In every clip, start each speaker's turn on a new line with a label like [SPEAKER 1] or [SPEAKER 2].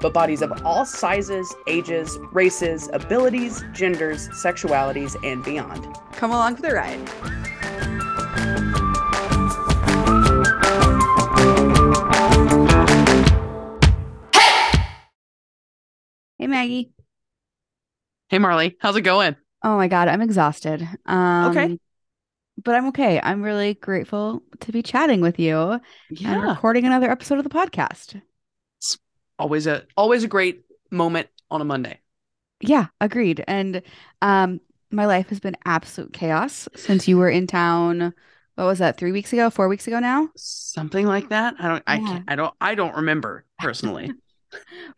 [SPEAKER 1] but bodies of all sizes, ages, races, abilities, genders, sexualities, and beyond.
[SPEAKER 2] Come along for the ride. Hey, hey Maggie.
[SPEAKER 1] Hey, Marley, how's it going?
[SPEAKER 2] Oh my God, I'm exhausted. Um,
[SPEAKER 1] Okay.
[SPEAKER 2] But I'm okay. I'm really grateful to be chatting with you and
[SPEAKER 1] Yeah.
[SPEAKER 2] recording another episode of the podcast.
[SPEAKER 1] Always a always a great moment on a Monday.
[SPEAKER 2] Yeah, agreed. And um, my life has been absolute chaos since you were in town. What was that? Three weeks ago? Four weeks ago now?
[SPEAKER 1] Something like that. I don't I
[SPEAKER 2] Yeah.
[SPEAKER 1] can't I don't I don't remember personally.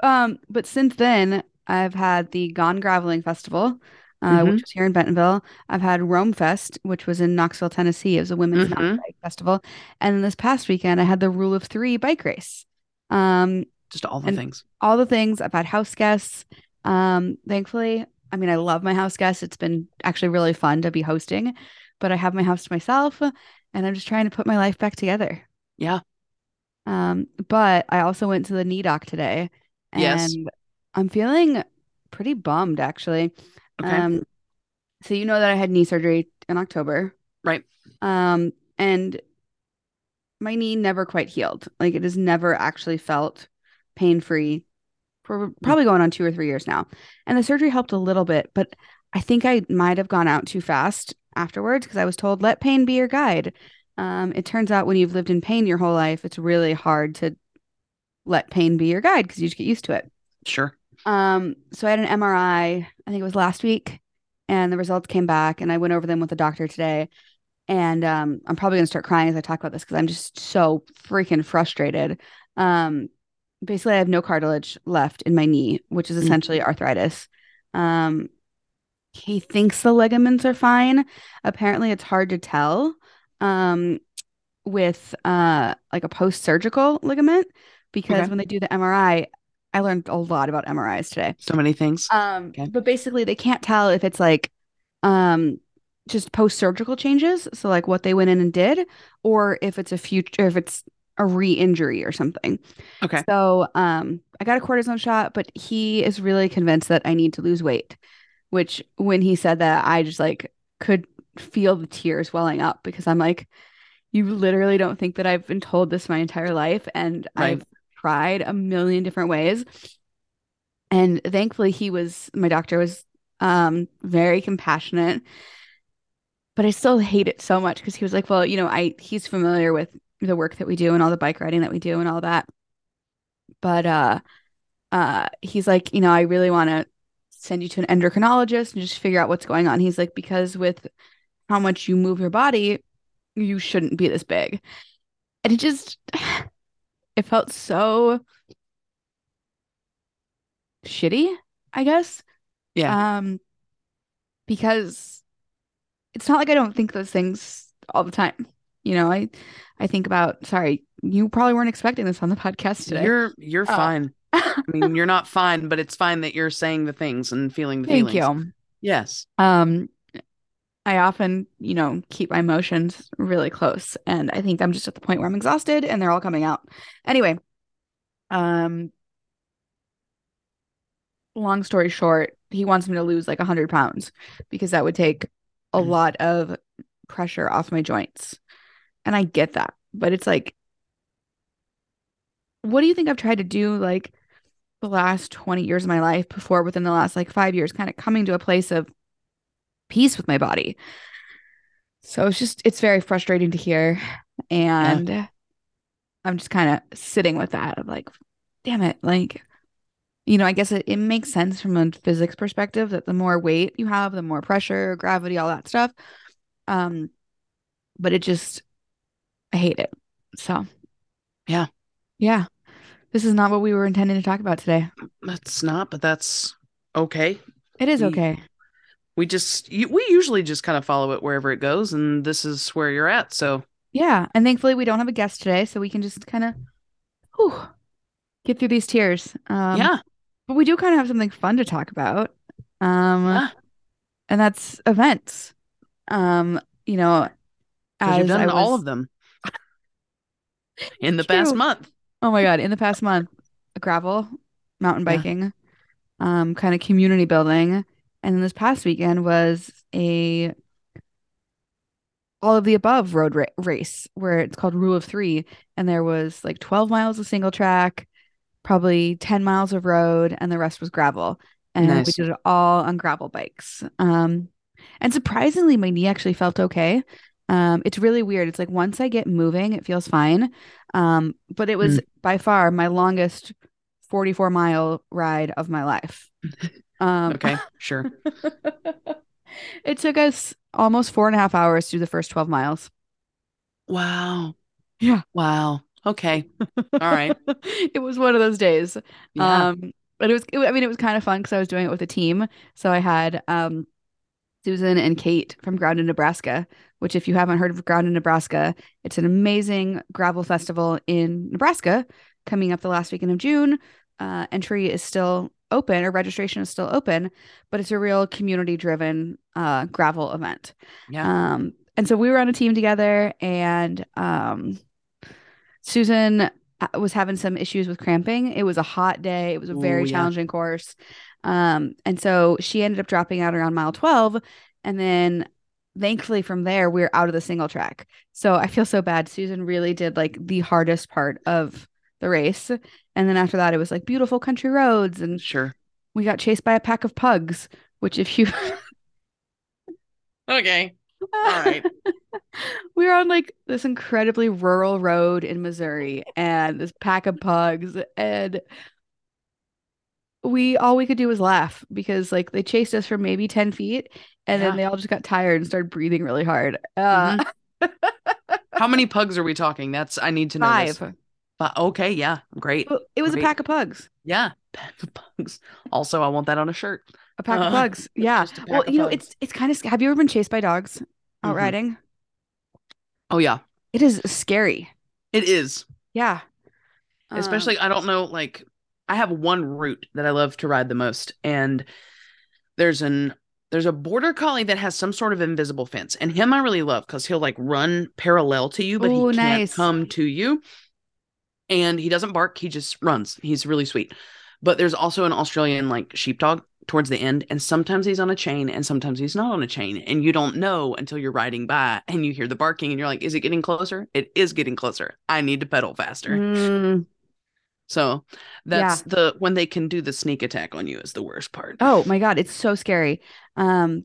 [SPEAKER 2] Um, but since then, I've had the Gone Graveling Festival, uh,
[SPEAKER 1] Mhm.
[SPEAKER 2] which was here in Bentonville. I've had ROAM Fest, which was in Knoxville, Tennessee. It was a women's mountain
[SPEAKER 1] Mhm.
[SPEAKER 2] bike festival. And then this past weekend, I had the Rule of Three bike race. Um,
[SPEAKER 1] Just all the
[SPEAKER 2] And-
[SPEAKER 1] things.
[SPEAKER 2] all the things. I've had house guests. Um, thankfully, I mean, I love my house guests. It's been actually really fun to be hosting, but I have my house to myself, and I'm just trying to put my life back together.
[SPEAKER 1] Yeah.
[SPEAKER 2] Um, but I also went to the knee doc today, and
[SPEAKER 1] Yes.
[SPEAKER 2] I'm feeling pretty bummed actually.
[SPEAKER 1] Okay.
[SPEAKER 2] Um, so you know that I had knee surgery in October.
[SPEAKER 1] Right.
[SPEAKER 2] Um, and my knee never quite healed. Like it has never actually felt pain free for probably going on two or three years now. And the surgery helped a little bit, but I think I might have gone out too fast afterwards because I was told, let pain be your guide. Um, it turns out when you've lived in pain your whole life, it's really hard to let pain be your guide because you just get used to it.
[SPEAKER 1] Sure.
[SPEAKER 2] Um, so I had an MRI, I think it was last week, and the results came back, and I went over them with the doctor today. And um, I'm probably gonna start crying as I talk about this because I'm just so freaking frustrated. Um, basically, I have no cartilage left in my knee, which is
[SPEAKER 1] Mm.
[SPEAKER 2] essentially arthritis. Um, he thinks the ligaments are fine. Apparently, it's hard to tell. Um, with uh like a post-surgical ligament because
[SPEAKER 1] Okay.
[SPEAKER 2] when they do the MRI, I learned a lot about MRIs today.
[SPEAKER 1] So many things.
[SPEAKER 2] Um,
[SPEAKER 1] Okay.
[SPEAKER 2] but basically they can't tell if it's like um just post-surgical changes, so like what they went in and did, or if it's a future if it's a re-injury or something.
[SPEAKER 1] Okay.
[SPEAKER 2] So um I got a cortisone shot, but he is really convinced that I need to lose weight, which when he said that, I just like could feel the tears welling up because I'm like, you literally don't think that I've been told this my entire life, and
[SPEAKER 1] Right.
[SPEAKER 2] I've tried a million different ways. And thankfully, he was my doctor was um very compassionate, but I still hate it so much because he was like, well, you know, I he's familiar with the work that we do and all the bike riding that we do and all that. But uh uh he's like, you know, I really want to send you to an endocrinologist and just figure out what's going on. He's like, because with how much you move your body, you shouldn't be this big. And it just it felt so shitty, I guess.
[SPEAKER 1] Yeah.
[SPEAKER 2] Um because it's not like I don't think those things all the time. You know, I I think about sorry, you probably weren't expecting this on the podcast today.
[SPEAKER 1] You're you're
[SPEAKER 2] Oh.
[SPEAKER 1] fine. I mean, you're not fine, but it's fine that you're saying the things and feeling the
[SPEAKER 2] Thank
[SPEAKER 1] feelings.
[SPEAKER 2] you.
[SPEAKER 1] Yes.
[SPEAKER 2] Um, I often, you know, keep my emotions really close, and I think I'm just at the point where I'm exhausted, and they're all coming out. Anyway, um, long story short, he wants me to lose like 100 pounds because that would take a
[SPEAKER 1] Mm.
[SPEAKER 2] lot of pressure off my joints, and I get that, but it's like, what do you think I've tried to do like the last 20 years of my life before within the last like five years, kind of coming to a place of peace with my body. So it's just it's very frustrating to hear. And I'm just kind of sitting with that of like, damn it, like you know, I guess it, it makes sense from a physics perspective that the more weight you have, the more pressure, gravity, all that stuff. Um, but it just I hate it. So
[SPEAKER 1] Yeah.
[SPEAKER 2] Yeah. This is not what we were intending to talk about today.
[SPEAKER 1] That's not, but that's okay.
[SPEAKER 2] It is
[SPEAKER 1] We-
[SPEAKER 2] okay.
[SPEAKER 1] We just we usually just kind of follow it wherever it goes, and this is where you're at. So
[SPEAKER 2] Yeah, and thankfully we don't have a guest today, so we can just kind of whew, get through these tears. Um,
[SPEAKER 1] yeah,
[SPEAKER 2] but we do kind of have something fun to talk about, um,
[SPEAKER 1] Yeah.
[SPEAKER 2] and that's events. Um, you know,
[SPEAKER 1] because you've done all of them in the past month.
[SPEAKER 2] Oh my God, in the past month, gravel, mountain
[SPEAKER 1] Yeah.
[SPEAKER 2] biking, um, kind of community building. And then this past weekend was a all of the above road ra- race where it's called Rule of Three. And there was like 12 miles of single track, probably 10 miles of road, and the rest was gravel. And we did it all on gravel bikes. Um, and surprisingly, my knee actually felt okay. Um, it's really weird. It's like once I get moving, it feels fine. Um, but it was by far my longest 44 mile ride of my life. Um,
[SPEAKER 1] Okay, sure.
[SPEAKER 2] it took us almost four and a half hours to do the first 12 miles.
[SPEAKER 1] Wow.
[SPEAKER 2] Yeah.
[SPEAKER 1] Wow. Okay. All right.
[SPEAKER 2] it was one of those days.
[SPEAKER 1] Yeah.
[SPEAKER 2] Um, but it was, it, I mean, it was kind of fun because I was doing it with a team. So I had um, Susan and Kate from Grounded Nebraska, which, if you haven't heard of Grounded Nebraska, it's an amazing gravel festival in Nebraska coming up the last weekend of June. Uh, entry is still open or registration is still open, but it's a real community driven uh, gravel event.
[SPEAKER 1] yeah.
[SPEAKER 2] Um, and so we were on a team together, and um, Susan uh, was having some issues with cramping. It was a hot day. It was a very
[SPEAKER 1] Ooh, yeah.
[SPEAKER 2] challenging course. Um, and so she ended up dropping out around mile 12. And then thankfully from there, we are out of the single track. So I feel so bad. Susan really did like the hardest part of the race. And then after that, it was like beautiful country roads. And
[SPEAKER 1] Sure.
[SPEAKER 2] we got chased by a pack of pugs, which if you
[SPEAKER 1] Okay. right.
[SPEAKER 2] we were on like this incredibly rural road in Missouri and this pack of pugs and we all we could do was laugh because like they chased us for maybe 10 feet and
[SPEAKER 1] Yeah.
[SPEAKER 2] then they all just got tired and started breathing really hard. Uh
[SPEAKER 1] How many pugs are we talking? That's I need to know
[SPEAKER 2] five.
[SPEAKER 1] But okay, yeah, great.
[SPEAKER 2] It was
[SPEAKER 1] Great.
[SPEAKER 2] a pack of pugs.
[SPEAKER 1] Yeah, pack of pugs. Also, I want that on a shirt.
[SPEAKER 2] A pack of
[SPEAKER 1] Uh,
[SPEAKER 2] pugs. Yeah. Well, you know,
[SPEAKER 1] pugs.
[SPEAKER 2] it's it's kind of have you ever been chased by dogs out
[SPEAKER 1] Mhm.
[SPEAKER 2] riding?
[SPEAKER 1] Oh yeah,
[SPEAKER 2] It is scary.
[SPEAKER 1] it is.
[SPEAKER 2] Yeah. Um,
[SPEAKER 1] Especially, I don't know. Like, I have one route that I love to ride the most, and there's an there's a border collie that has some sort of invisible fence, and him I really love because he'll like run parallel to you, but
[SPEAKER 2] Ooh,
[SPEAKER 1] he can't
[SPEAKER 2] nice.
[SPEAKER 1] come to you. And he doesn't bark; he just runs. He's really sweet. But there's also an Australian like sheepdog towards the end, and sometimes he's on a chain, and sometimes he's not on a chain, and you don't know until you're riding by and you hear the barking, and you're like, "Is it getting closer? It is getting closer. I need to pedal faster."
[SPEAKER 2] mm,
[SPEAKER 1] So that's the when they can do the sneak attack on you is the worst part.
[SPEAKER 2] Oh my God, it's so scary. Um,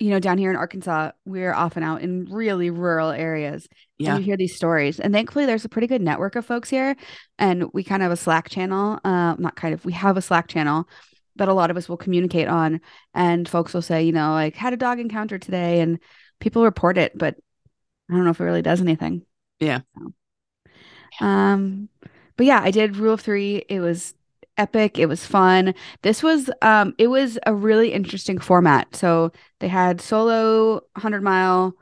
[SPEAKER 2] you know, down here in Arkansas, we're often out in really rural areas
[SPEAKER 1] yeah.
[SPEAKER 2] and you hear these stories. And thankfully there's a pretty good network of folks here. And we kind of have a Slack channel. Uh, not kind of, we have a Slack channel that a lot of us will communicate on. And folks will say, you know, like had a dog encounter today and people report it, but I don't know if it really does anything.
[SPEAKER 1] Yeah.
[SPEAKER 2] So, um, but yeah, I did rule of three. It was epic. It was fun. This was um it was a really interesting format. So they had solo 100 mile,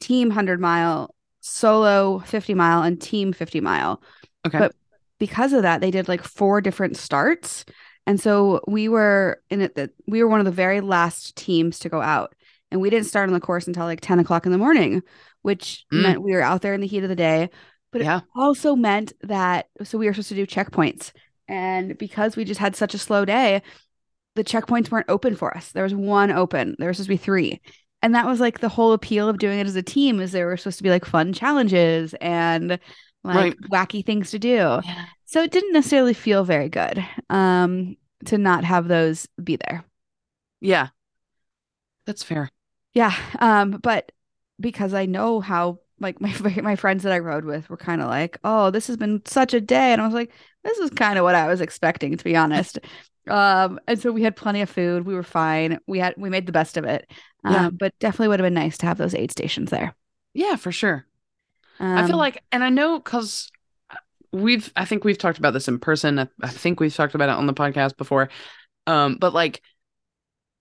[SPEAKER 2] team 100 mile, solo 50 mile, and team 50 mile.
[SPEAKER 1] Okay.
[SPEAKER 2] But because of that, they did like four different starts. And so we were in it that we were one of the very last teams to go out. And we didn't start on the course until like 10 o'clock in the morning, which
[SPEAKER 1] Mm.
[SPEAKER 2] meant we were out there in the heat of the day. But
[SPEAKER 1] Yeah.
[SPEAKER 2] it also meant that so we were supposed to do checkpoints. And because we just had such a slow day, the checkpoints weren't open for us. There was one open. There was supposed to be three. And that was like the whole appeal of doing it as a team is there were supposed to be like fun challenges and like
[SPEAKER 1] Right.
[SPEAKER 2] wacky things to do.
[SPEAKER 1] Yeah.
[SPEAKER 2] So it didn't necessarily feel very good um to not have those be there.
[SPEAKER 1] Yeah. That's fair.
[SPEAKER 2] Yeah. Um, but because I know how like my my friends that I rode with were kind of like, oh, this has been such a day. And I was like, this is kind of what I was expecting, to be honest. Um, and so we had plenty of food. We were fine. We had we made the best of it. Um,
[SPEAKER 1] Yeah.
[SPEAKER 2] but definitely would have been nice to have those aid stations there.
[SPEAKER 1] Yeah, for sure.
[SPEAKER 2] Um,
[SPEAKER 1] I feel like, and I know because we've I think we've talked about this in person. I, I think we've talked about it on the podcast before. Um, but like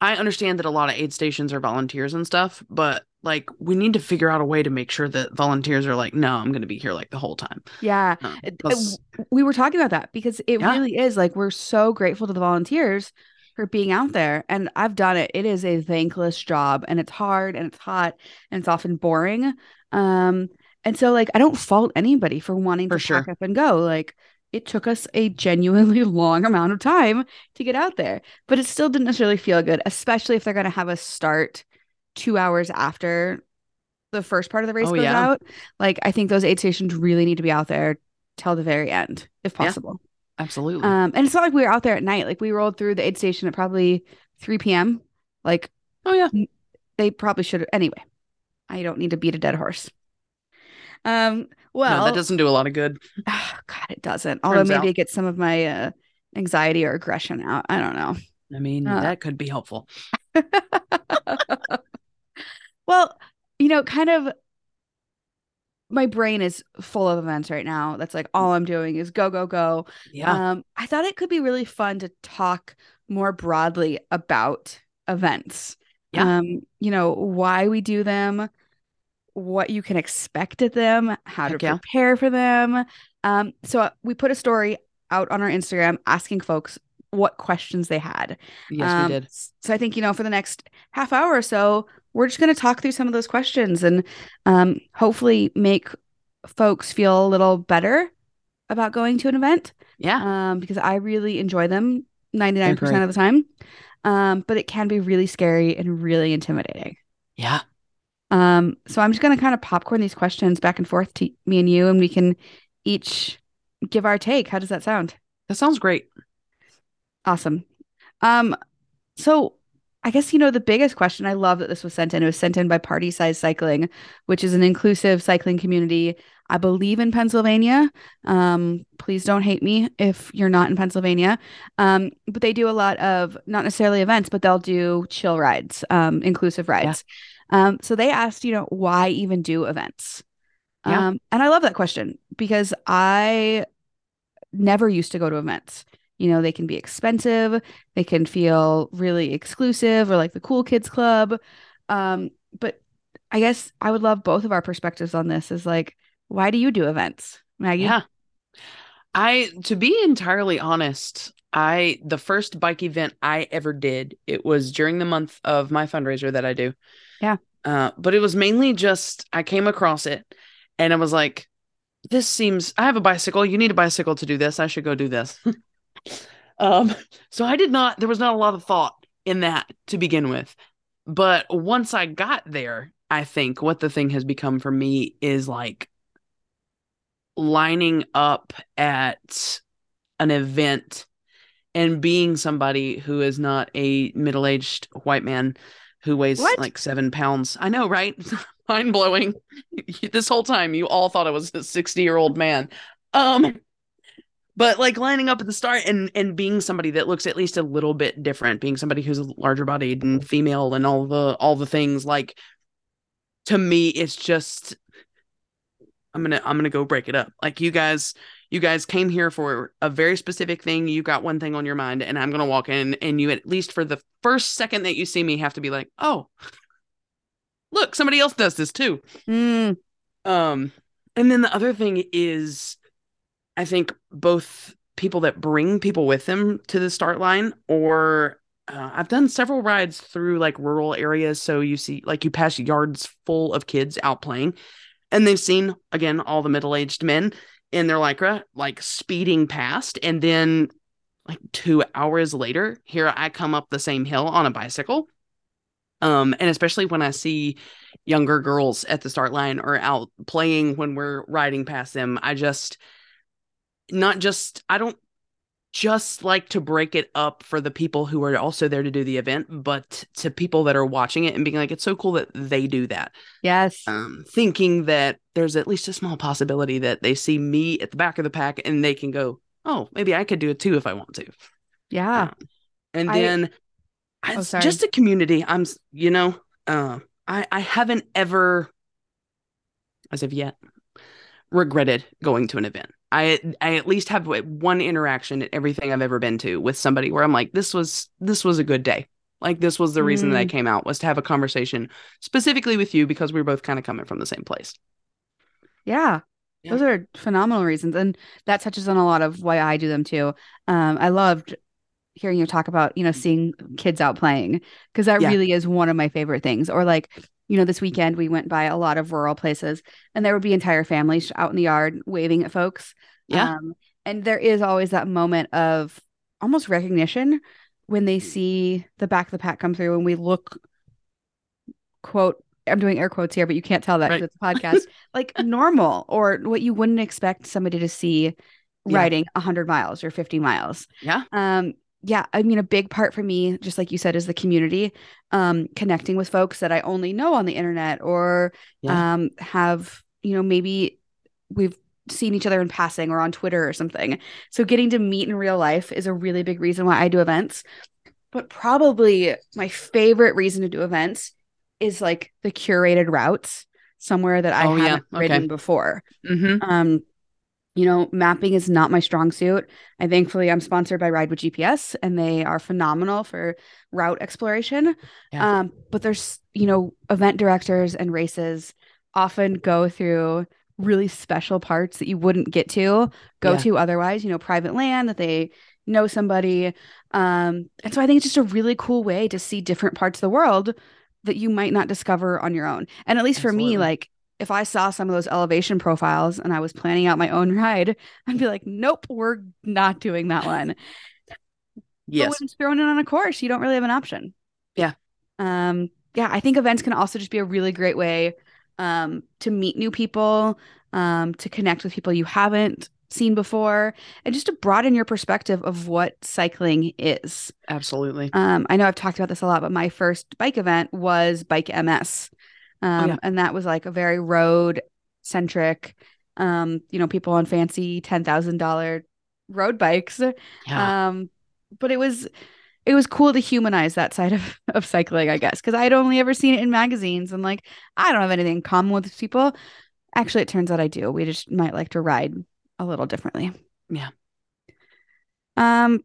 [SPEAKER 1] I understand that a lot of aid stations are volunteers and stuff, but like we need to figure out a way to make sure that volunteers are like, no, I'm going to be here like the whole time.
[SPEAKER 2] Yeah.
[SPEAKER 1] Um,
[SPEAKER 2] It- we were talking about that because it
[SPEAKER 1] Yeah.
[SPEAKER 2] really is like we're so grateful to the volunteers for being out there and I've done it. It is a thankless job and it's hard and it's hot and it's often boring. Um and so like I don't fault anybody for wanting
[SPEAKER 1] For
[SPEAKER 2] to
[SPEAKER 1] sure.
[SPEAKER 2] pack up and go. Like it took us a genuinely long amount of time to get out there, but it still didn't necessarily feel good, especially if they're going to have us start 2 hours after the first part of the race
[SPEAKER 1] Oh,
[SPEAKER 2] goes
[SPEAKER 1] yeah.
[SPEAKER 2] out. Like I think those aid stations really need to be out there till the very end, if
[SPEAKER 1] Yeah.
[SPEAKER 2] possible.
[SPEAKER 1] absolutely.
[SPEAKER 2] Um, and it's not like we were out there at night. Like we rolled through the aid station at probably 3 p.m. Like
[SPEAKER 1] oh yeah.
[SPEAKER 2] they probably should have. Anyway, I don't need to beat a dead horse. Um, well,
[SPEAKER 1] no, that doesn't do a lot of good.
[SPEAKER 2] God, it doesn't. Although
[SPEAKER 1] Turns
[SPEAKER 2] maybe
[SPEAKER 1] out.
[SPEAKER 2] it gets some of my uh, anxiety or aggression out. I don't know.
[SPEAKER 1] I mean,
[SPEAKER 2] Uh.
[SPEAKER 1] that could be helpful.
[SPEAKER 2] well, you know, kind of my brain is full of events right now. That's like all I'm doing is go, go, go.
[SPEAKER 1] Yeah.
[SPEAKER 2] Um, I thought it could be really fun to talk more broadly about events.
[SPEAKER 1] Yeah.
[SPEAKER 2] Um, you know, why we do them, what you can expect at them, how
[SPEAKER 1] Heck
[SPEAKER 2] to
[SPEAKER 1] yeah.
[SPEAKER 2] prepare for them. Um, so uh, we put a story out on our Instagram asking folks what questions they had.
[SPEAKER 1] yes,
[SPEAKER 2] Um,
[SPEAKER 1] we did.
[SPEAKER 2] So I think, you know, for the next half hour or so, we're just going to talk through some of those questions and um, hopefully make folks feel a little better about going to an event
[SPEAKER 1] Yeah.
[SPEAKER 2] um, because I really enjoy them 99% of the time. Um, but it can be really scary and really intimidating.
[SPEAKER 1] Yeah.
[SPEAKER 2] Um, so I'm just going to kind of popcorn these questions back and forth to me and you, and we can each give our take. How does that sound?
[SPEAKER 1] That sounds great.
[SPEAKER 2] Awesome. Um, so I guess you know the biggest question. I love that this was sent in. It was sent in by Party Size Cycling, which is an inclusive cycling community. I believe in Pennsylvania. Um, please don't hate me if you're not in Pennsylvania. Um, but they do a lot of not necessarily events, but they'll do chill rides, um, inclusive rides. Um, so they asked, you know, why even do events?
[SPEAKER 1] Yeah.
[SPEAKER 2] Um, and I love that question because I never used to go to events. You know, they can be expensive, they can feel really exclusive or like the cool kids club. Um, but I guess I would love both of our perspectives on this is like, why do you do events, Maggie?
[SPEAKER 1] Yeah. I to be entirely honest, I the first bike event I ever did, it was during the month of my fundraiser that I do.
[SPEAKER 2] Yeah.
[SPEAKER 1] Uh, but it was mainly just I came across it and I was like, this seems I have a bicycle. You need a bicycle to do this. I should go do this. um, so I did not there was not a lot of thought in that to begin with. But once I got there, I think what the thing has become for me is like lining up at an event and being somebody who is not a middle-aged white man who weighs
[SPEAKER 2] What?
[SPEAKER 1] like seven pounds. I know, right? Mind blowing. this whole time, you all thought I was a 60 year old man. Um, but like lining up at the start and and being somebody that looks at least a little bit different, being somebody who's larger bodied and female and all the all the things like to me, it's just I'm gonna I'm gonna go break it up. Like you guys, you guys came here for a very specific thing. You got one thing on your mind, and I'm gonna walk in, and you at least for the first second that you see me have to be like, oh, look, somebody else does this too.
[SPEAKER 2] Mm,
[SPEAKER 1] Um, and then the other thing is, I think both people that bring people with them to the start line, or uh, I've done several rides through like rural areas. So you see, like, you pass yards full of kids out playing, and they've seen again all the middle aged men in their lycra, like speeding past, and then like two hours later, here I come up the same hill on a bicycle. Um, and especially when I see younger girls at the start line or out playing when we're riding past them, I just not just I don't just like to break it up for the people who are also there to do the event, but to people that are watching it and being like, it's so cool that they do that.
[SPEAKER 2] yes.
[SPEAKER 1] Um, thinking that there's at least a small possibility that they see me at the back of the pack and they can go, oh, maybe I could do it too if I want to.
[SPEAKER 2] yeah.
[SPEAKER 1] And
[SPEAKER 2] I-
[SPEAKER 1] then
[SPEAKER 2] Oh,
[SPEAKER 1] it's just a community. I'm, you know, uh, I I haven't ever, as of yet, regretted going to an event. I I at least have one interaction at everything I've ever been to with somebody where I'm like, this was this was a good day. Like this was the reason that I
[SPEAKER 2] Mm.
[SPEAKER 1] came out was to have a conversation specifically with you because we were both kind of coming from the same place.
[SPEAKER 2] Yeah.
[SPEAKER 1] Yeah.
[SPEAKER 2] Those are phenomenal reasons. And that touches on a lot of why I do them too. Um, I loved hearing you talk about, you know, seeing kids out playing because that
[SPEAKER 1] Yeah.
[SPEAKER 2] really is one of my favorite things. Or like, you know, this weekend we went by a lot of rural places and there would be entire families out in the yard waving at folks.
[SPEAKER 1] Yeah.
[SPEAKER 2] Um, and there is always that moment of almost recognition when they see the back of the pack come through and we look quote I'm doing air quotes here, but you can't tell that 'cause
[SPEAKER 1] Right.
[SPEAKER 2] it's a podcast. like normal or what you wouldn't expect somebody to see
[SPEAKER 1] Yeah.
[SPEAKER 2] riding 100 miles or 50 miles.
[SPEAKER 1] Yeah.
[SPEAKER 2] Um yeah, I mean a big part for me just like you said is the community um connecting with folks that I only know on the internet or
[SPEAKER 1] Yeah.
[SPEAKER 2] um have, you know, maybe we've seen each other in passing or on Twitter or something. So getting to meet in real life is a really big reason why I do events. But probably my favorite reason to do events is like the curated routes somewhere that I
[SPEAKER 1] Oh,
[SPEAKER 2] haven't
[SPEAKER 1] Okay.
[SPEAKER 2] ridden before.
[SPEAKER 1] Mm-hmm.
[SPEAKER 2] Um, you know, mapping is not my strong suit. I thankfully I'm sponsored by Ride with GPS and they are phenomenal for route exploration.
[SPEAKER 1] Yeah.
[SPEAKER 2] Um, but there's, you know, event directors and races often go through really special parts that you wouldn't get to go
[SPEAKER 1] Yeah.
[SPEAKER 2] to otherwise, you know, private land that they know somebody. Um, and so I think it's just a really cool way to see different parts of the world that you might not discover on your own. And at least for me, like if I saw some of those elevation profiles and I was planning out my own ride, I'd be like, nope, we're not doing that one. But
[SPEAKER 1] Yes.
[SPEAKER 2] when it's thrown in on a course, you don't really have an option.
[SPEAKER 1] Yeah.
[SPEAKER 2] Um, yeah, I think events can also just be a really great way um to meet new people, um, to connect with people you haven't seen before, and just to broaden your perspective of what cycling is.
[SPEAKER 1] Absolutely.
[SPEAKER 2] Um, I know I've talked about this a lot, but my first bike event was Bike MS. Um,
[SPEAKER 1] yeah.
[SPEAKER 2] and that was like a very road centric, um, you know, people on fancy $10,000 road bikes.
[SPEAKER 1] Yeah.
[SPEAKER 2] Um, but it was it was cool to humanize that side of, of cycling, I guess, because I'd only ever seen it in magazines and like I don't have anything in common with people. Actually, it turns out I do. We just might like to ride a little differently.
[SPEAKER 1] Yeah.
[SPEAKER 2] Um,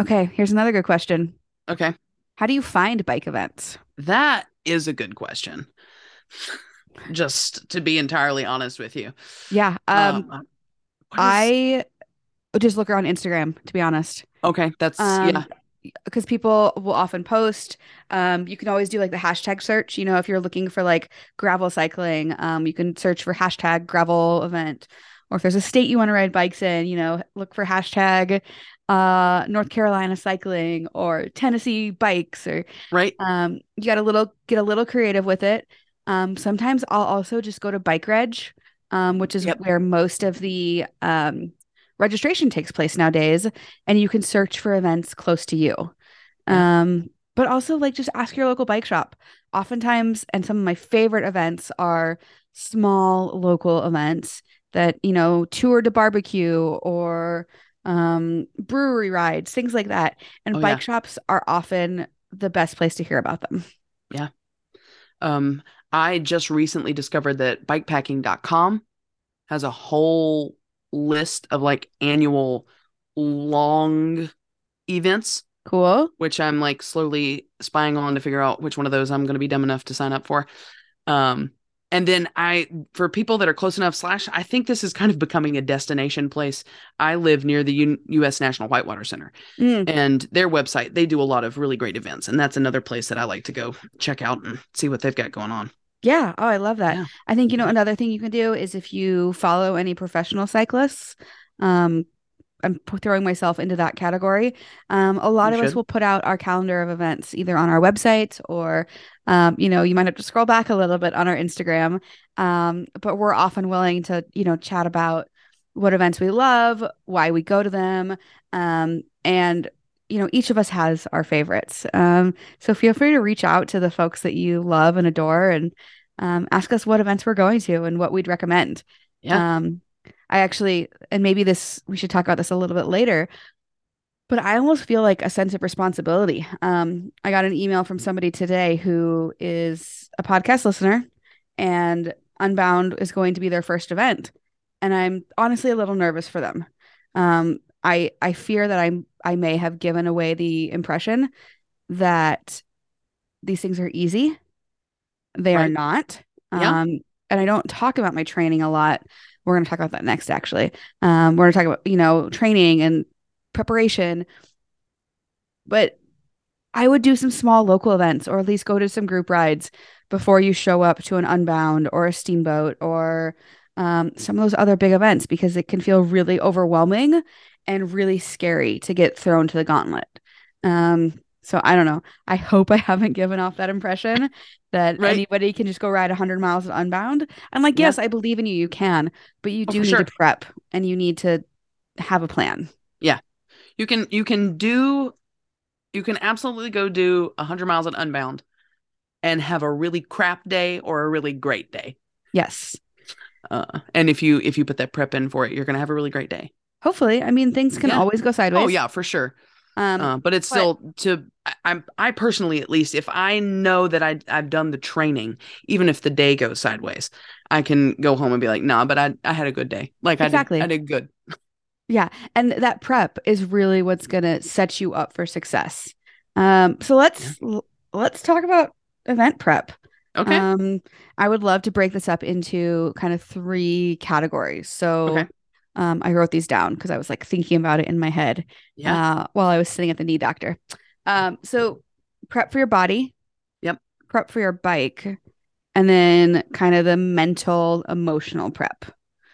[SPEAKER 2] okay, here's another good question.
[SPEAKER 1] okay.
[SPEAKER 2] How do you find bike events?
[SPEAKER 1] That is a good question. Just to be entirely honest with you.
[SPEAKER 2] Yeah, um,
[SPEAKER 1] is-
[SPEAKER 2] I just look around Instagram to be honest.
[SPEAKER 1] okay, that's
[SPEAKER 2] Um,
[SPEAKER 1] yeah.
[SPEAKER 2] because people will often post. Um, you can always do like the hashtag search. You know, if you're looking for like gravel cycling, um, you can search for hashtag gravel event. Or if there's a state you want to ride bikes in, you know, look for hashtag uh North Carolina cycling or Tennessee bikes or
[SPEAKER 1] Right?
[SPEAKER 2] um you got a little get a little creative with it. Um sometimes I'll also just go to Bike Reg, um, which is
[SPEAKER 1] Yep.
[SPEAKER 2] where most of the um registration takes place nowadays, and you can search for events close to you. Um, but also like just ask your local bike shop. Oftentimes, and some of my favorite events are small local events that, you know, tour to barbecue or um brewery rides, things like that. And
[SPEAKER 1] Oh,
[SPEAKER 2] bike
[SPEAKER 1] yeah.
[SPEAKER 2] shops are often the best place to hear about them. Yeah.
[SPEAKER 1] Um, I just recently discovered that bikepacking.com has a whole list of like annual long events,
[SPEAKER 2] Cool.
[SPEAKER 1] which I'm like slowly spying on to figure out which one of those I'm going to be dumb enough to sign up for. Um, and then I, for people that are close enough, slash, I think this is kind of becoming a destination place. I live near the U- U.S. National Whitewater Center,
[SPEAKER 2] Mm,
[SPEAKER 1] and their website they do a lot of really great events, and that's another place that I like to go check out and see what they've got going on.
[SPEAKER 2] Yeah. Oh, I love that.
[SPEAKER 1] Yeah.
[SPEAKER 2] I think, you know, another thing you can do is if you follow any professional cyclists, um, I'm throwing myself into that category. Um, a lot
[SPEAKER 1] You
[SPEAKER 2] of us will put out our calendar of events either on our website or, um, you know, you might have to scroll back a little bit on our Instagram. Um, but we're often willing to, you know, chat about what events we love, why we go to them, um, and you know, each of us has our favorites. Um, so feel free to reach out to the folks that you love and adore and um, ask us what events we're going to and what we'd recommend.
[SPEAKER 1] Yeah.
[SPEAKER 2] Um, I actually, and maybe this, we should talk about this a little bit later, but I almost feel like a sense of responsibility. Um, I got an email from somebody today who is a podcast listener and Unbound is going to be their first event. and I'm honestly a little nervous for them. Um, I I fear that I'm I may have given away the impression that these things are easy. They are not.
[SPEAKER 1] Yeah.
[SPEAKER 2] Um, and I don't talk about my training a lot. We're going to talk about that next, actually. Um, we're going to talk about, you know, training and preparation. But I would do some small local events or at least go to some group rides before you show up to an Unbound or a Steamboat or um, some of those other big events because it can feel really overwhelming and really scary to get thrown to the gauntlet. Um, so I don't know. I hope I haven't given off that impression that
[SPEAKER 1] Right.
[SPEAKER 2] anybody can just go ride 100 miles at Unbound. And like,
[SPEAKER 1] Yeah.
[SPEAKER 2] yes, I believe in you. You can, but you
[SPEAKER 1] Oh,
[SPEAKER 2] do
[SPEAKER 1] for
[SPEAKER 2] need
[SPEAKER 1] sure.
[SPEAKER 2] to prep and you need to have a plan.
[SPEAKER 1] Yeah, you can you can do you can absolutely go do 100 miles at Unbound and have a really crap day or a really great day.
[SPEAKER 2] Yes.
[SPEAKER 1] Uh, and if you if you put that prep in for it, you're gonna have a really great day.
[SPEAKER 2] Hopefully. I mean, things can
[SPEAKER 1] Yeah.
[SPEAKER 2] always go sideways.
[SPEAKER 1] Oh yeah, for sure.
[SPEAKER 2] Um,
[SPEAKER 1] Uh, but it's
[SPEAKER 2] but-
[SPEAKER 1] still to I'm I personally at least if I know that I I've done the training, even if the day goes sideways, I can go home and be like, nah, but I I had a good day. Like
[SPEAKER 2] Exactly.
[SPEAKER 1] I did I did good.
[SPEAKER 2] Yeah, and that prep is really what's going to set you up for success. Um, so let's l- let's talk about event prep.
[SPEAKER 1] Okay.
[SPEAKER 2] Um, I would love to break this up into kind of three categories. So,
[SPEAKER 1] Okay.
[SPEAKER 2] um, I wrote these down because I was like thinking about it in my head
[SPEAKER 1] yeah.
[SPEAKER 2] uh, while I was sitting at the knee doctor. Um, so prep for your body.
[SPEAKER 1] Yep.
[SPEAKER 2] Prep for your bike, and then kind of the mental, emotional prep.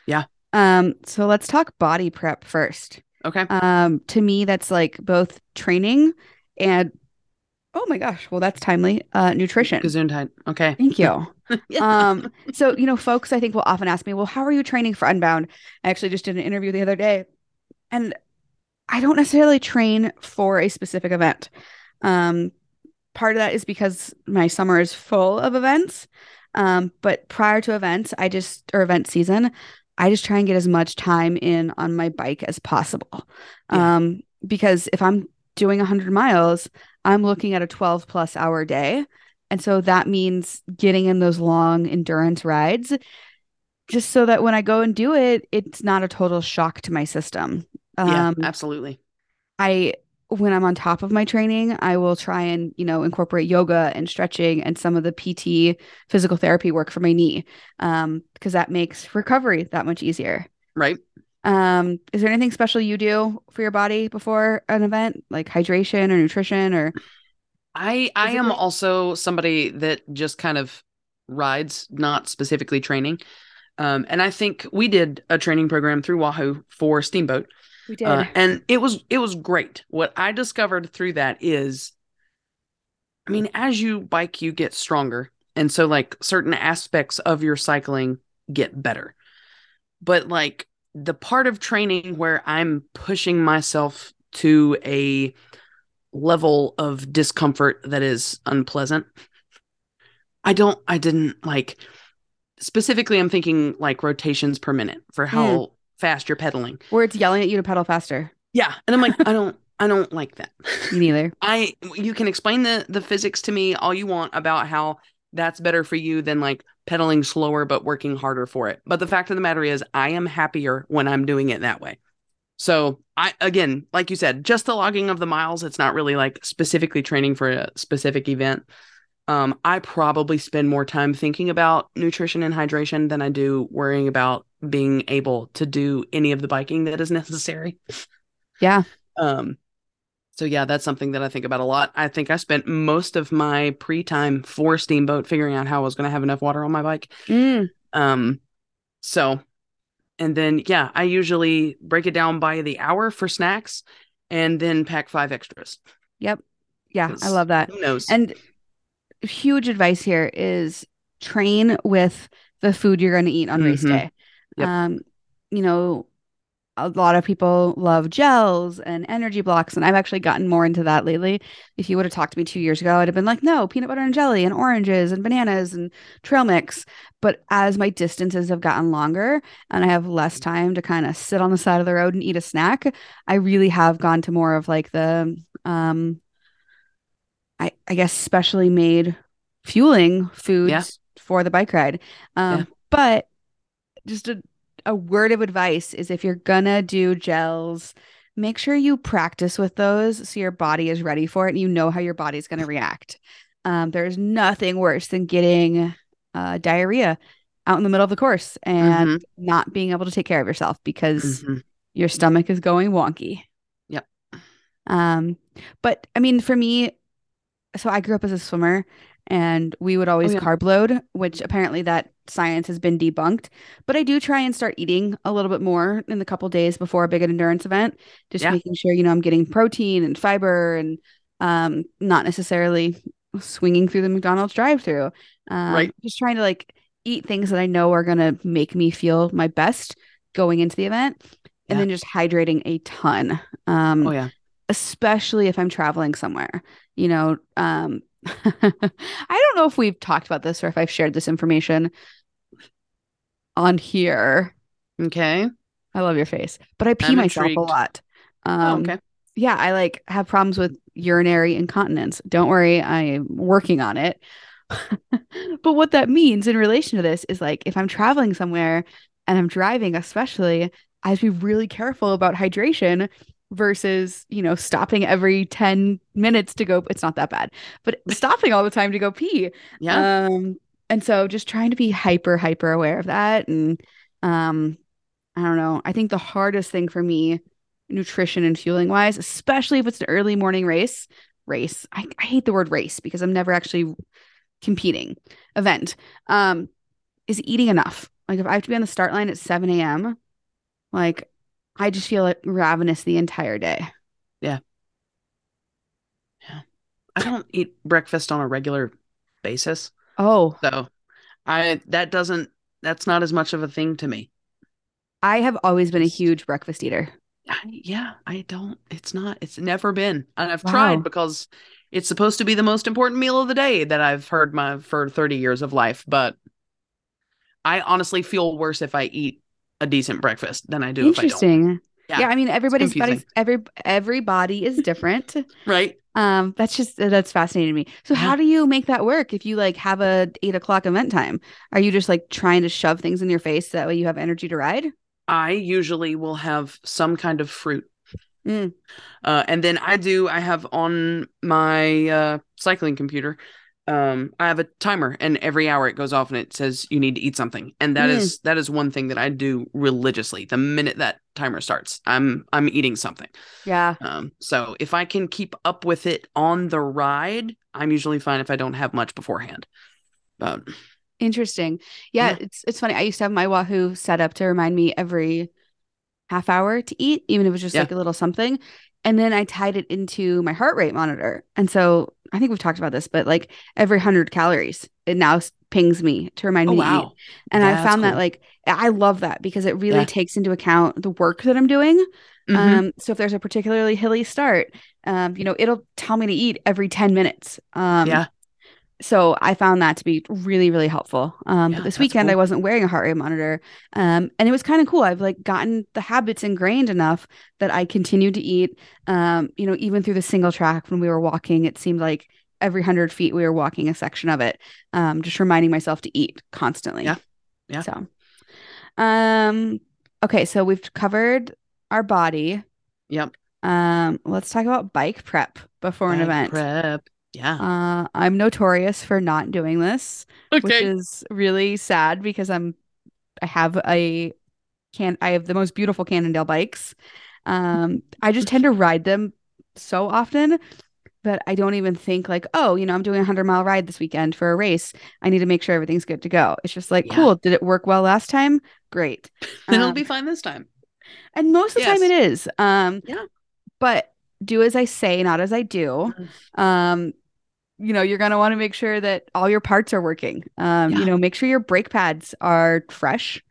[SPEAKER 1] Yeah.
[SPEAKER 2] Um, so let's talk body prep first.
[SPEAKER 1] okay.
[SPEAKER 2] Um, to me, that's like both training and oh my gosh, well, that's timely. Uh, nutrition.
[SPEAKER 1] Gesundheit. Okay.
[SPEAKER 2] Thank you.
[SPEAKER 1] Yeah.
[SPEAKER 2] Um, so you know, folks, I think will often ask me, "Well, how are you training for Unbound?" I actually just did an interview the other day, and I don't necessarily train for a specific event. Um, part of that is because my summer is full of events. Um, but prior to events, I just or event season, I just try and get as much time in on my bike as possible.
[SPEAKER 1] Yeah.
[SPEAKER 2] Um, because if I'm doing 100 miles, I'm looking at a 12 plus hour day. And so that means getting in those long endurance rides just so that when I go and do it, it's not a total shock to my system.
[SPEAKER 1] Yeah.
[SPEAKER 2] Um,
[SPEAKER 1] absolutely.
[SPEAKER 2] I when I'm on top of my training, I will try and, you know, incorporate yoga and stretching and some of the PT physical therapy work for my knee. Um, because that makes recovery that much easier.
[SPEAKER 1] Right.
[SPEAKER 2] Um, is there anything special you do for your body before an event, like hydration or nutrition or
[SPEAKER 1] I I am
[SPEAKER 2] Physically?
[SPEAKER 1] also somebody that just kind of rides, not specifically training. Um, and I think we did a training program through Wahoo for Steamboat,
[SPEAKER 2] we did?
[SPEAKER 1] uh, and it was it was great. What I discovered through that is, I mean, as you bike, you get stronger, and so like certain aspects of your cycling get better. But like the part of training where I'm pushing myself to a level of discomfort that is unpleasant. I don't, I didn't like specifically, I'm thinking like rotations per minute for how fast you're pedaling.
[SPEAKER 2] Where it's yelling at you to pedal faster.
[SPEAKER 1] Yeah. And I'm like, I don't, I don't like that.
[SPEAKER 2] Me neither.
[SPEAKER 1] I, you can explain the, the physics to me all you want about how that's better for you than like pedaling slower but working harder for it. But the fact of the matter is, I am happier when I'm doing it that way. So I again, like you said, just the logging of the miles, it's not really like specifically training for a specific event. Um, I probably spend more time thinking about nutrition and hydration than I do worrying about being able to do any of the biking that is necessary.
[SPEAKER 2] Yeah.
[SPEAKER 1] Um, so yeah, that's something that I think about a lot. I think I spent most of my pre-time for Steamboat figuring out how I was going to have enough water on my bike.
[SPEAKER 2] Mm,
[SPEAKER 1] Um, so, and then yeah, I usually break it down by the hour for snacks, and then pack five extras. Yep.
[SPEAKER 2] Yeah, I love that.
[SPEAKER 1] Who knows?
[SPEAKER 2] And huge advice here is train with the food you're going to eat on race
[SPEAKER 1] Mhm.
[SPEAKER 2] day.
[SPEAKER 1] Yep.
[SPEAKER 2] Um, you know, a lot of people love gels and energy blocks, and I've actually gotten more into that lately. If you would have talked to me two years ago, I'd have been like, no, peanut butter and jelly and oranges and bananas and trail mix. But as my distances have gotten longer and I have less time to kind of sit on the side of the road and eat a snack, I really have gone to more of like the um I, I guess specially made fueling foods
[SPEAKER 1] Yeah.
[SPEAKER 2] for the bike ride. Um,
[SPEAKER 1] Yeah.
[SPEAKER 2] but just a, a word of advice is if you're gonna do gels, make sure you practice with those so your body is ready for it and you know how your body's gonna react. Um, there's nothing worse than getting uh, diarrhea out in the middle of the course and
[SPEAKER 1] Mhm.
[SPEAKER 2] not being able to take care of yourself because
[SPEAKER 1] Mhm.
[SPEAKER 2] your stomach is going wonky.
[SPEAKER 1] Yep.
[SPEAKER 2] Um, but I mean, for me, so I grew up as a swimmer and we would always
[SPEAKER 1] Oh, yeah.
[SPEAKER 2] carb load, which apparently that science has been debunked. But I do try and start eating a little bit more in the couple days before a big endurance event, just
[SPEAKER 1] Yeah.
[SPEAKER 2] making sure, you know, I'm getting protein and fiber and um, not necessarily swinging through the McDonald's drive through. Um,
[SPEAKER 1] Right.
[SPEAKER 2] Just trying to like eat things that I know are going to make me feel my best going into the event. And
[SPEAKER 1] Yeah.
[SPEAKER 2] then just hydrating a ton. Um,
[SPEAKER 1] Oh yeah.
[SPEAKER 2] especially if I'm traveling somewhere. You know, um, I don't know if we've talked about this or if I've shared this information on here.
[SPEAKER 1] Okay.
[SPEAKER 2] I love your face, but I pee
[SPEAKER 1] I'm
[SPEAKER 2] myself
[SPEAKER 1] intrigued.
[SPEAKER 2] a lot. Um,
[SPEAKER 1] oh, okay.
[SPEAKER 2] Yeah, I like have problems with urinary incontinence. Don't worry, I am working on it. but what that means in relation to this is like if I'm traveling somewhere and I'm driving, especially, I have to be really careful about hydration versus, you know, stopping every 10 minutes to go. It's not that bad, but stopping all the time to go pee.
[SPEAKER 1] Yeah.
[SPEAKER 2] Um, and so just trying to be hyper, hyper aware of that. And um, I don't know. I think the hardest thing for me, nutrition and fueling wise, especially if it's an early morning race, race. I, I hate the word race because I'm never actually competing event. Um, is eating enough. Like if I have to be on the start line at 7 a.m., like I just feel like ravenous the entire day. Yeah. Yeah.
[SPEAKER 1] I don't eat breakfast on a regular basis.
[SPEAKER 2] Oh,
[SPEAKER 1] So I that doesn't that's not as much of a thing to me.
[SPEAKER 2] I have always been a huge breakfast eater.
[SPEAKER 1] I, yeah, I don't it's not it's never been. And I've
[SPEAKER 2] Wow.
[SPEAKER 1] tried because it's supposed to be the most important meal of the day that I've heard my for 30 years of life, but I honestly feel worse if I eat a decent breakfast than I do if I don't.
[SPEAKER 2] Interesting.
[SPEAKER 1] Yeah,
[SPEAKER 2] Yeah, I mean everybody's
[SPEAKER 1] body
[SPEAKER 2] body's every everybody is different.
[SPEAKER 1] Right?
[SPEAKER 2] um, that's just that's fascinating to me. So how do you make that work if you like have a eight o'clock event time? Are you just like trying to shove things in your face so that way you have energy to ride?
[SPEAKER 1] I usually will have some kind of fruit.
[SPEAKER 2] Mm.
[SPEAKER 1] Uh, and then I do, I have on my uh, cycling computer, um, I have a timer and every hour it goes off and it says you need to eat something. And that
[SPEAKER 2] Mm.
[SPEAKER 1] is that is one thing that I do religiously. The minute that timer starts, I'm I'm eating something.
[SPEAKER 2] Yeah.
[SPEAKER 1] Um, so if I can keep up with it on the ride, I'm usually fine if I don't have much beforehand. But
[SPEAKER 2] Interesting. Yeah,
[SPEAKER 1] Yeah.
[SPEAKER 2] it's it's funny. I used to have my Wahoo set up to remind me every half hour to eat, even if it was just
[SPEAKER 1] Yeah.
[SPEAKER 2] like a little something. And then I tied it into my heart rate monitor. And so I think we've talked about this, but like every 100 calories, it now pings me to remind
[SPEAKER 1] oh
[SPEAKER 2] me to eat.
[SPEAKER 1] wow.
[SPEAKER 2] And I found that like I love that because it really
[SPEAKER 1] Yeah.
[SPEAKER 2] takes into account the work that I'm doing.
[SPEAKER 1] Mhm.
[SPEAKER 2] Um, so if there's a particularly hilly start, um, you know, it'll tell me to eat every 10 minutes. Um,
[SPEAKER 1] yeah.
[SPEAKER 2] So I found that to be really, really helpful. Um,
[SPEAKER 1] Yeah,
[SPEAKER 2] but this weekend I wasn't wearing a heart rate monitor. Um, and it was kind of cool. I've like gotten the habits ingrained enough that I continued to eat. Um, you know, even through the single track when we were walking, it seemed like every hundred feet we were walking a section of it. Um, just reminding myself to eat constantly.
[SPEAKER 1] Yeah. Yeah.
[SPEAKER 2] So um okay, so we've covered our body.
[SPEAKER 1] Yep.
[SPEAKER 2] Um, let's talk about bike prep before an event.
[SPEAKER 1] Prep. Yeah.
[SPEAKER 2] Uh, I'm notorious for not doing this, which is really sad because I'm I have a can I have the most beautiful Cannondale bikes. Um, I just tend to ride them so often that I don't even think like, oh, you know, I'm doing a hundred mile ride this weekend for a race. I need to make sure everything's good to go. It's just like,
[SPEAKER 1] Yeah.
[SPEAKER 2] cool. Did it work well last time? Great.
[SPEAKER 1] then it'll
[SPEAKER 2] Um,
[SPEAKER 1] be fine this time.
[SPEAKER 2] and most of the time it is. Um,
[SPEAKER 1] Yeah.
[SPEAKER 2] but do as I say, not as I do.
[SPEAKER 1] Mm.
[SPEAKER 2] Um, you know, you're gonna want to make sure that all your parts are working. Um,
[SPEAKER 1] Yeah.
[SPEAKER 2] you know, make sure your brake pads are fresh.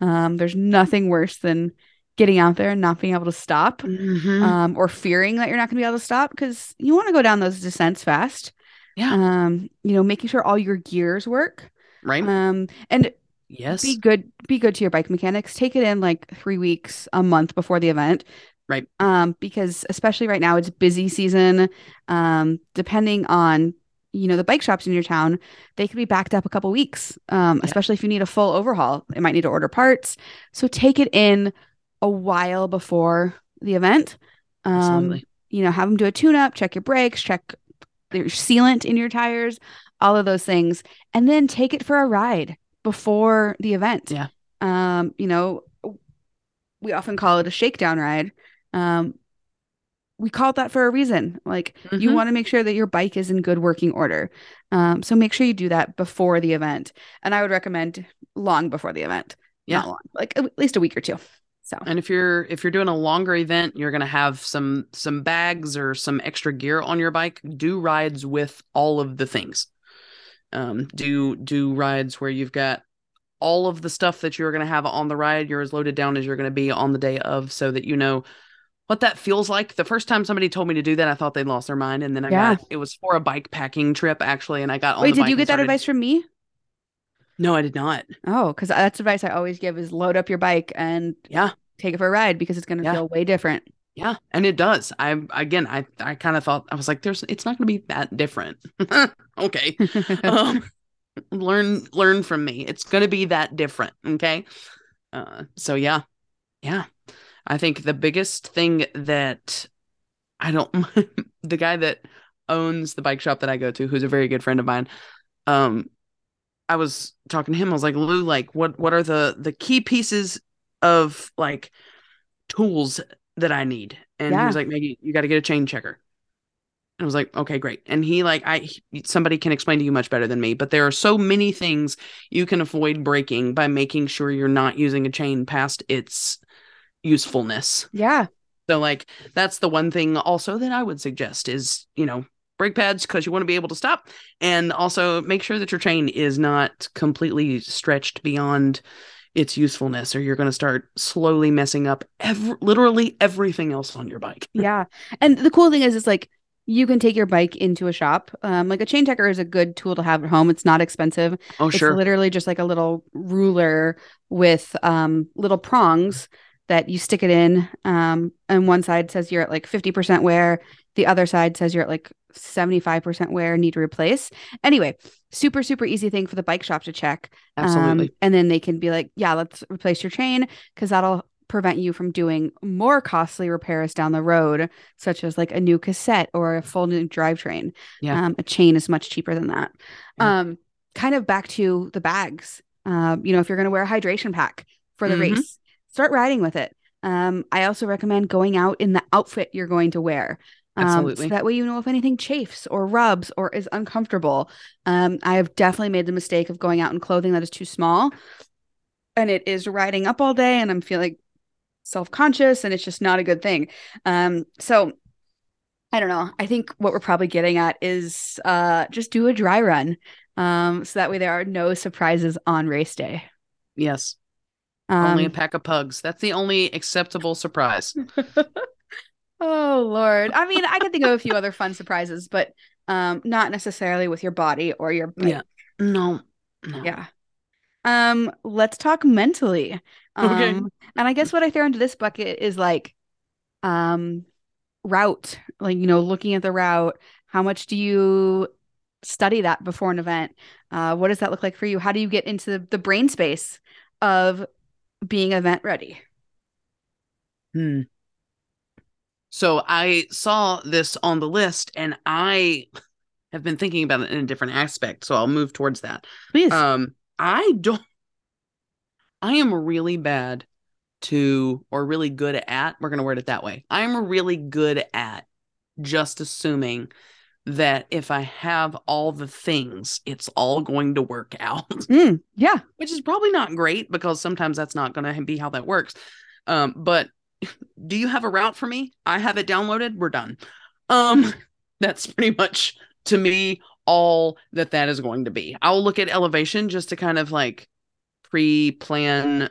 [SPEAKER 2] Um, there's nothing worse than getting out there and not being able to stop.
[SPEAKER 1] Mhm.
[SPEAKER 2] Um, or fearing that you're not gonna be able to stop because you want to go down those descents fast.
[SPEAKER 1] Yeah.
[SPEAKER 2] Um, you know, making sure all your gears work.
[SPEAKER 1] right.
[SPEAKER 2] Um, and
[SPEAKER 1] yes.
[SPEAKER 2] be good be good to your bike mechanics take it in like three weeks a month before the event
[SPEAKER 1] Right.
[SPEAKER 2] um because especially right now it's busy season um depending on you know the bike shops in your town they could be backed up a couple weeks um,
[SPEAKER 1] Yeah.
[SPEAKER 2] especially if you need a full overhaul it might need to order parts so take it in a while before the event um,
[SPEAKER 1] Absolutely.
[SPEAKER 2] you know have them do a tune up check your brakes check your sealant in your tires all of those things and then take it for a ride before the event
[SPEAKER 1] Yeah.
[SPEAKER 2] um you know we often call it a shakedown ride um we call it that for a reason like you
[SPEAKER 1] Mhm.
[SPEAKER 2] want to make sure that your bike is in good working order um so make sure you do that before the event and i would recommend long before the event
[SPEAKER 1] Yeah.
[SPEAKER 2] not long like at least a week or two so
[SPEAKER 1] And if you're if you're doing a longer event, you're gonna have some some bags or some extra gear on your bike. Do rides with all of the things. Um, do do rides where you've got all of the stuff that you're gonna have on the ride. You're as loaded down as you're gonna be on the day of, so that you know what that feels like. The first time somebody told me to do that, I thought they'd lost their mind, and then I
[SPEAKER 2] Yeah.
[SPEAKER 1] got it was for a bike packing trip actually, and I got on
[SPEAKER 2] wait did you get that advice from me
[SPEAKER 1] No, I did not.
[SPEAKER 2] oh because that's advice i always give is load up your bike and
[SPEAKER 1] Yeah.
[SPEAKER 2] take it for a ride because it's going to
[SPEAKER 1] Yeah.
[SPEAKER 2] feel way different
[SPEAKER 1] Yeah, and it does. I again, I I kind of thought I was like, there's, it's not going to be that different. okay, um, learn learn from me. It's going to be that different. Okay, uh, so yeah, yeah. I think the biggest thing that I don't, the guy that owns the bike shop that I go to, who's a very good friend of mine, um, I was talking to him. I was like, Lou, like, what what are the the key pieces of like tools that I need? And he was like, Maggie, you got to get a chain checker. And I was like, okay, great. And he like, I he- somebody can explain to you much better than me, but there are so many things you can avoid breaking by making sure you're not using a chain past its usefulness.
[SPEAKER 2] yeah
[SPEAKER 1] So like that's the one thing also that I would suggest is, you know, brake pads because you want to be able to stop and also make sure that your chain is not completely stretched beyond its usefulness or you're going to start slowly messing up ev- literally everything else on your bike.
[SPEAKER 2] yeah and the cool thing is it's like you can take your bike into a shop um, like a chain checker is a good tool to have at home it's not expensive
[SPEAKER 1] Oh
[SPEAKER 2] it's
[SPEAKER 1] sure.
[SPEAKER 2] literally just like a little ruler with um, little prongs that you stick it in um, and one side says you're at like 50% wear the other side says you're at like 75% wear need to replace anyway super super easy thing for the bike shop to check
[SPEAKER 1] Absolutely.
[SPEAKER 2] um, and then they can be like, yeah, let's replace your chain because that'll prevent you from doing more costly repairs down the road, such as like a new cassette or a full new drivetrain.
[SPEAKER 1] Yeah.
[SPEAKER 2] Um, a chain is much cheaper than that.
[SPEAKER 1] Yeah.
[SPEAKER 2] Um, kind of back to the bags. Um, you know, if you're going to wear a hydration pack for the
[SPEAKER 1] Mhm.
[SPEAKER 2] race, start riding with it. Um, I also recommend going out in the outfit you're going to wear. Um,
[SPEAKER 1] Absolutely.
[SPEAKER 2] so that way you know if anything chafes or rubs or is uncomfortable. Um, I have definitely made the mistake of going out in clothing that is too small and it is riding up all day and I'm feeling self-conscious and it's just not a good thing. Um, so I don't know. I think what we're probably getting at is uh just do a dry run. Um, so that way there are no surprises on race day.
[SPEAKER 1] Yes.
[SPEAKER 2] Um,
[SPEAKER 1] only a pack of pugs. That's the only acceptable surprise.
[SPEAKER 2] Oh Lord. I mean, I could think of a few other fun surprises, but um not necessarily with your body or your bike.
[SPEAKER 1] Yeah. No. No.
[SPEAKER 2] Yeah. Um, let's talk mentally. Um,
[SPEAKER 1] Okay.
[SPEAKER 2] and I guess what I throw into this bucket is like um route, like you know, looking at the route, how much do you study that before an event? Uh, what does that look like for you? How do you get into the, the brain space of being event ready?
[SPEAKER 1] Hmm. So I saw this on the list and I have been thinking about it in a different aspect. So I'll move towards that.
[SPEAKER 2] Please.
[SPEAKER 1] Um, I don't, I am really bad to, or really good at, we're going to word it that way. I'm really good at just assuming that if I have all the things, it's all going to work out.
[SPEAKER 2] Mm, yeah.
[SPEAKER 1] which is probably not great because sometimes that's not going to be how that works. Um, but do you have a route for me? I have it downloaded. We're done. Um, that's pretty much to me all that that is going to be. I'll look at elevation just to kind of like pre-plan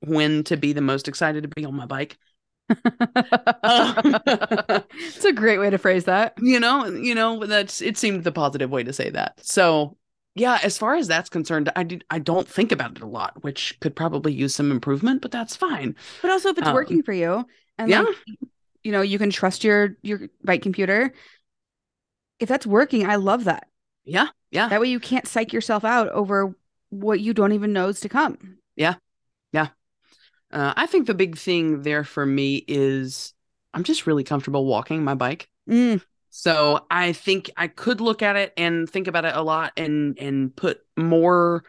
[SPEAKER 1] when to be the most excited to be on my bike.
[SPEAKER 2] It's a great way to phrase that.
[SPEAKER 1] you know you know that's it seemed the positive way to say that so yeah as far as that's concerned i did i don't think about it a lot which could probably use some improvement but that's fine
[SPEAKER 2] But also if it's
[SPEAKER 1] Um,
[SPEAKER 2] working for you and
[SPEAKER 1] yeah.
[SPEAKER 2] like you know, you can trust your your bike computer. if that's working, I love that.
[SPEAKER 1] Yeah. Yeah.
[SPEAKER 2] That way you can't psych yourself out over what you don't even know is to come.
[SPEAKER 1] Uh, I think the big thing there for me is I'm just really comfortable walking my bike.
[SPEAKER 2] Mm,
[SPEAKER 1] So I think I could look at it and think about it a lot and and put more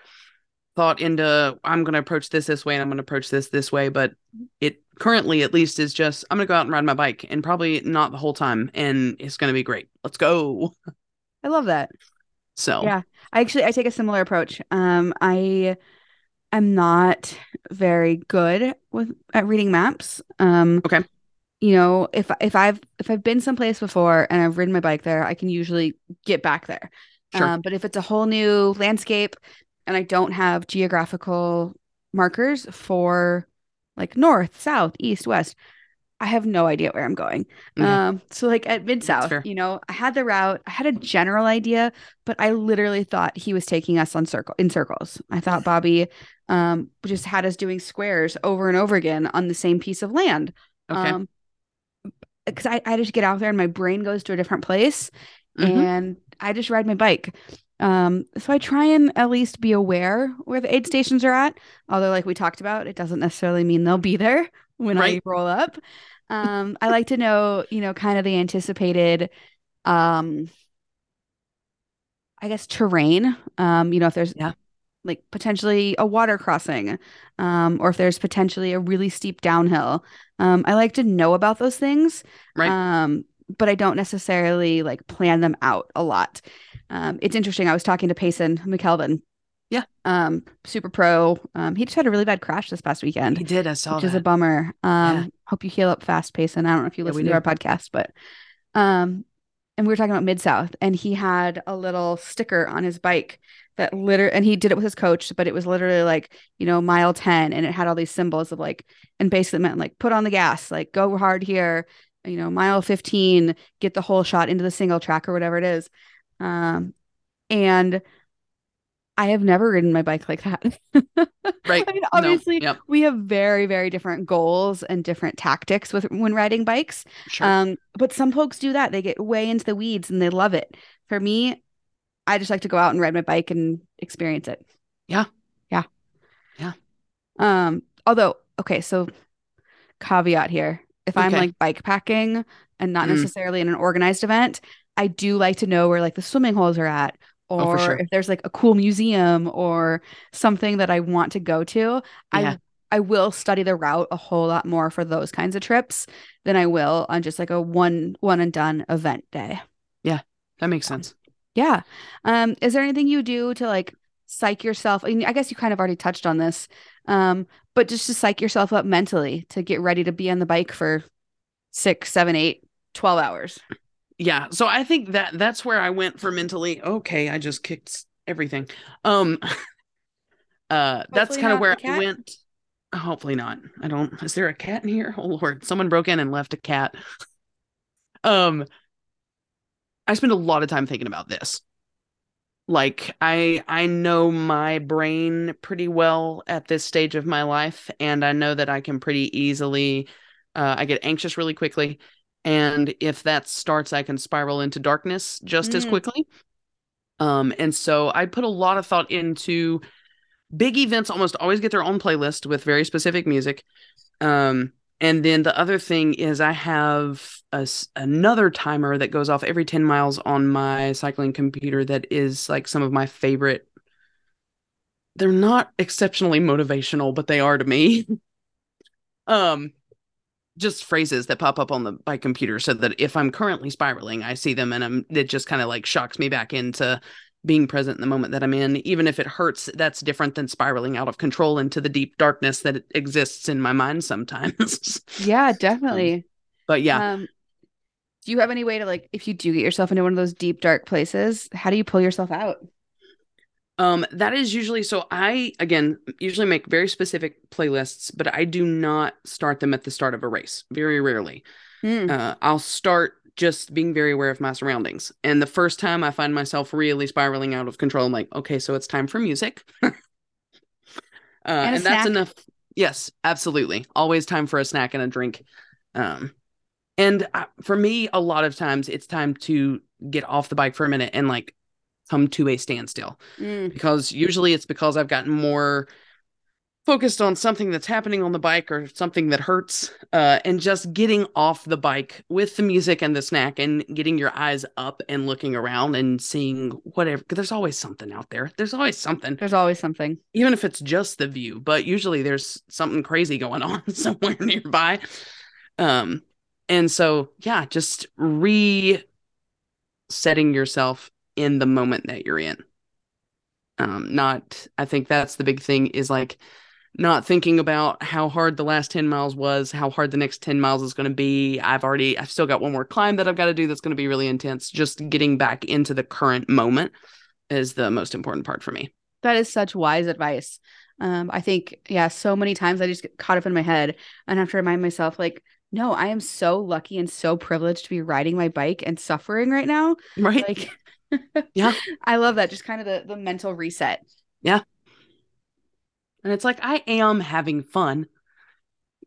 [SPEAKER 1] thought into I'm going to approach this this way and I'm going to approach this this way, but it currently at least is just I'm going to go out and ride my bike and probably not the whole time and it's going to be great. Let's go.
[SPEAKER 2] I love that.
[SPEAKER 1] So
[SPEAKER 2] Yeah. I actually I take a similar approach. Um, I am not very good with at reading maps. Um,
[SPEAKER 1] Okay.
[SPEAKER 2] You know, if if I've if I've been someplace before and I've ridden my bike there, I can usually get back there.
[SPEAKER 1] Sure.
[SPEAKER 2] Um, but if it's a whole new landscape and I don't have geographical markers for like north, south, east, west, I have no idea where I'm going.
[SPEAKER 1] Mhm.
[SPEAKER 2] Um, so like at Mid South, you know, I had the route, I had a general idea, but I literally thought he was taking us on circle in circles. I thought Bobby um just had us doing squares over and over again on the same piece of land.
[SPEAKER 1] okay.
[SPEAKER 2] Um because I, I just get out there and my brain goes to a different place
[SPEAKER 1] Mhm.
[SPEAKER 2] and I just ride my bike. Um, so I try and at least be aware where the aid stations are at. Although, like we talked about, it doesn't necessarily mean they'll be there when I roll up. Um, I like to know, you know, kind of the anticipated, um, I guess terrain. Um, you know, if there's
[SPEAKER 1] Yeah.
[SPEAKER 2] like potentially a water crossing, um, or if there's potentially a really steep downhill. Um, I like to know about those things.
[SPEAKER 1] Right.
[SPEAKER 2] Um, but I don't necessarily like plan them out a lot. Um, it's interesting. I was talking to Payson McKelvin.
[SPEAKER 1] Yeah.
[SPEAKER 2] Um, super pro. Um, he just had a really bad crash this past weekend
[SPEAKER 1] He did. I saw
[SPEAKER 2] which
[SPEAKER 1] that.
[SPEAKER 2] is a bummer. Um,
[SPEAKER 1] Yeah.
[SPEAKER 2] hope you heal up fast, Payson. I don't know if you
[SPEAKER 1] Yeah,
[SPEAKER 2] listen to our podcast, but um, and we were talking about Mid South, and he had a little sticker on his bike that literally, and he did it with his coach, but it was literally like you know mile ten, and it had all these symbols of like, and basically meant like put on the gas, like go hard here, you know, mile fifteen, get the whole shot into the single track or whatever it is, um, and. I have never ridden my bike like that.
[SPEAKER 1] Right.
[SPEAKER 2] I mean,
[SPEAKER 1] No.
[SPEAKER 2] obviously,
[SPEAKER 1] Yep.
[SPEAKER 2] we have very, very different goals and different tactics with when riding bikes.
[SPEAKER 1] Sure.
[SPEAKER 2] Um, but some folks do that. They get way into the weeds and they love it. For me, I just like to go out and ride my bike and experience it.
[SPEAKER 1] Yeah.
[SPEAKER 2] Yeah.
[SPEAKER 1] Yeah.
[SPEAKER 2] Um, although, okay, so caveat here. If I'm like bike packing and not
[SPEAKER 1] Mm.
[SPEAKER 2] necessarily in an organized event, I do like to know where like the swimming holes are at.
[SPEAKER 1] Oh,
[SPEAKER 2] Or
[SPEAKER 1] sure.
[SPEAKER 2] if there's like a cool museum or something that I want to go to,
[SPEAKER 1] Yeah.
[SPEAKER 2] I I will study the route a whole lot more for those kinds of trips than I will on just like a one one and done event day.
[SPEAKER 1] Yeah, that makes sense.
[SPEAKER 2] Yeah. Um, is there anything you do to like psych yourself? I mean, I guess you kind of already touched on this. Um, but just to psych yourself up mentally to get ready to be on the bike for six, seven, eight, 12 hours.
[SPEAKER 1] Yeah so i think that that's where i went for mentally okay i just kicked everything. Um uh that's kind of where i went. Hopefully not. I don't is there a cat in here? Oh lord. Someone broke in and left a cat. Um i spend a lot of time thinking about this. Like i i know my brain pretty well at this stage of my life and i know that i can pretty easily uh, i get anxious really quickly and if that starts i can spiral into darkness just as
[SPEAKER 2] Mm.
[SPEAKER 1] quickly. Um and so i put a lot of thought into big events almost always get their own playlist with very specific music. Um and then the other thing is i have a another timer that goes off every 10 miles on my cycling computer that is like some of my favorite. They're not exceptionally motivational but they are to me. Um just phrases that pop up on the my computer so that if i'm currently spiraling i see them and i'm it just kind of like shocks me back into being present in the moment that i'm in even if it hurts that's different than spiraling out of control into the deep darkness that exists in my mind sometimes
[SPEAKER 2] Yeah, definitely.
[SPEAKER 1] but yeah
[SPEAKER 2] Um, do you have any way to like, if you do get yourself into one of those deep, dark places, how do you pull yourself out?
[SPEAKER 1] Um, that is usually so I again usually make very specific playlists, but I do not start them at the start of a race. Very rarely.
[SPEAKER 2] Hmm.
[SPEAKER 1] Uh, I'll start just being very aware of my surroundings. And the first time I find myself really spiraling out of control, I'm like, okay, so it's time for music. uh, and
[SPEAKER 2] a
[SPEAKER 1] that's enough. Yes, absolutely. Always time for a snack and a drink. Um, And uh, for me, a lot of times it's time to get off the bike for a minute and like come to a standstill
[SPEAKER 2] Mm.
[SPEAKER 1] because usually it's because I've gotten more focused on something that's happening on the bike or something that hurts uh, and just getting off the bike with the music and the snack and getting your eyes up and looking around and seeing whatever there's always something out there there's always something
[SPEAKER 2] There's always something.
[SPEAKER 1] even if it's just the view but usually there's something crazy going on somewhere nearby um and so yeah just re setting yourself in the moment that you're in. Um not i think that's the big thing is like not thinking about how hard the last 10 miles was how hard the next 10 miles is going to be. I've already i've still got one more climb that i've got to do that's going to be really intense. Just getting back into the current moment is the most important part for me.
[SPEAKER 2] That is such wise advice. Um, I think, yeah, so many times I just get caught up in my head and have to remind myself, like, no, I am so lucky and so privileged to be riding my bike and suffering right now.
[SPEAKER 1] right.
[SPEAKER 2] Like,
[SPEAKER 1] Yeah.
[SPEAKER 2] I love that. Just kind of the the mental reset. Yeah.
[SPEAKER 1] And it's like i am having fun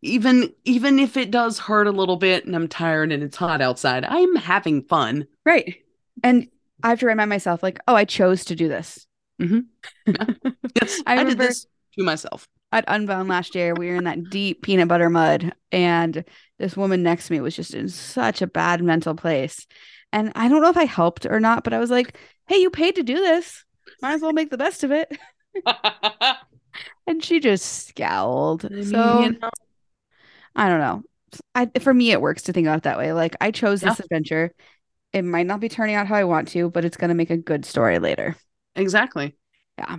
[SPEAKER 1] even even if it does hurt a little bit and i'm tired and it's hot outside i'm having fun
[SPEAKER 2] Right. And I have to remind myself, like, oh, I chose to do this. Mm-hmm.
[SPEAKER 1] yes
[SPEAKER 2] I
[SPEAKER 1] i, did this to myself
[SPEAKER 2] At Unbound last year, we were in that deep peanut butter mud, and this woman next to me was just in such a bad mental place. And I don't know if I helped or not, but I was like, hey, you paid to do this. Might as well make the best of it. And she just scowled.
[SPEAKER 1] I mean,
[SPEAKER 2] so
[SPEAKER 1] you know,
[SPEAKER 2] I don't know. I, for me, it works to think about it that way. Like, I chose this adventure. It might not be turning out how I want to, but it's going to make a good story later.
[SPEAKER 1] exactly
[SPEAKER 2] Yeah.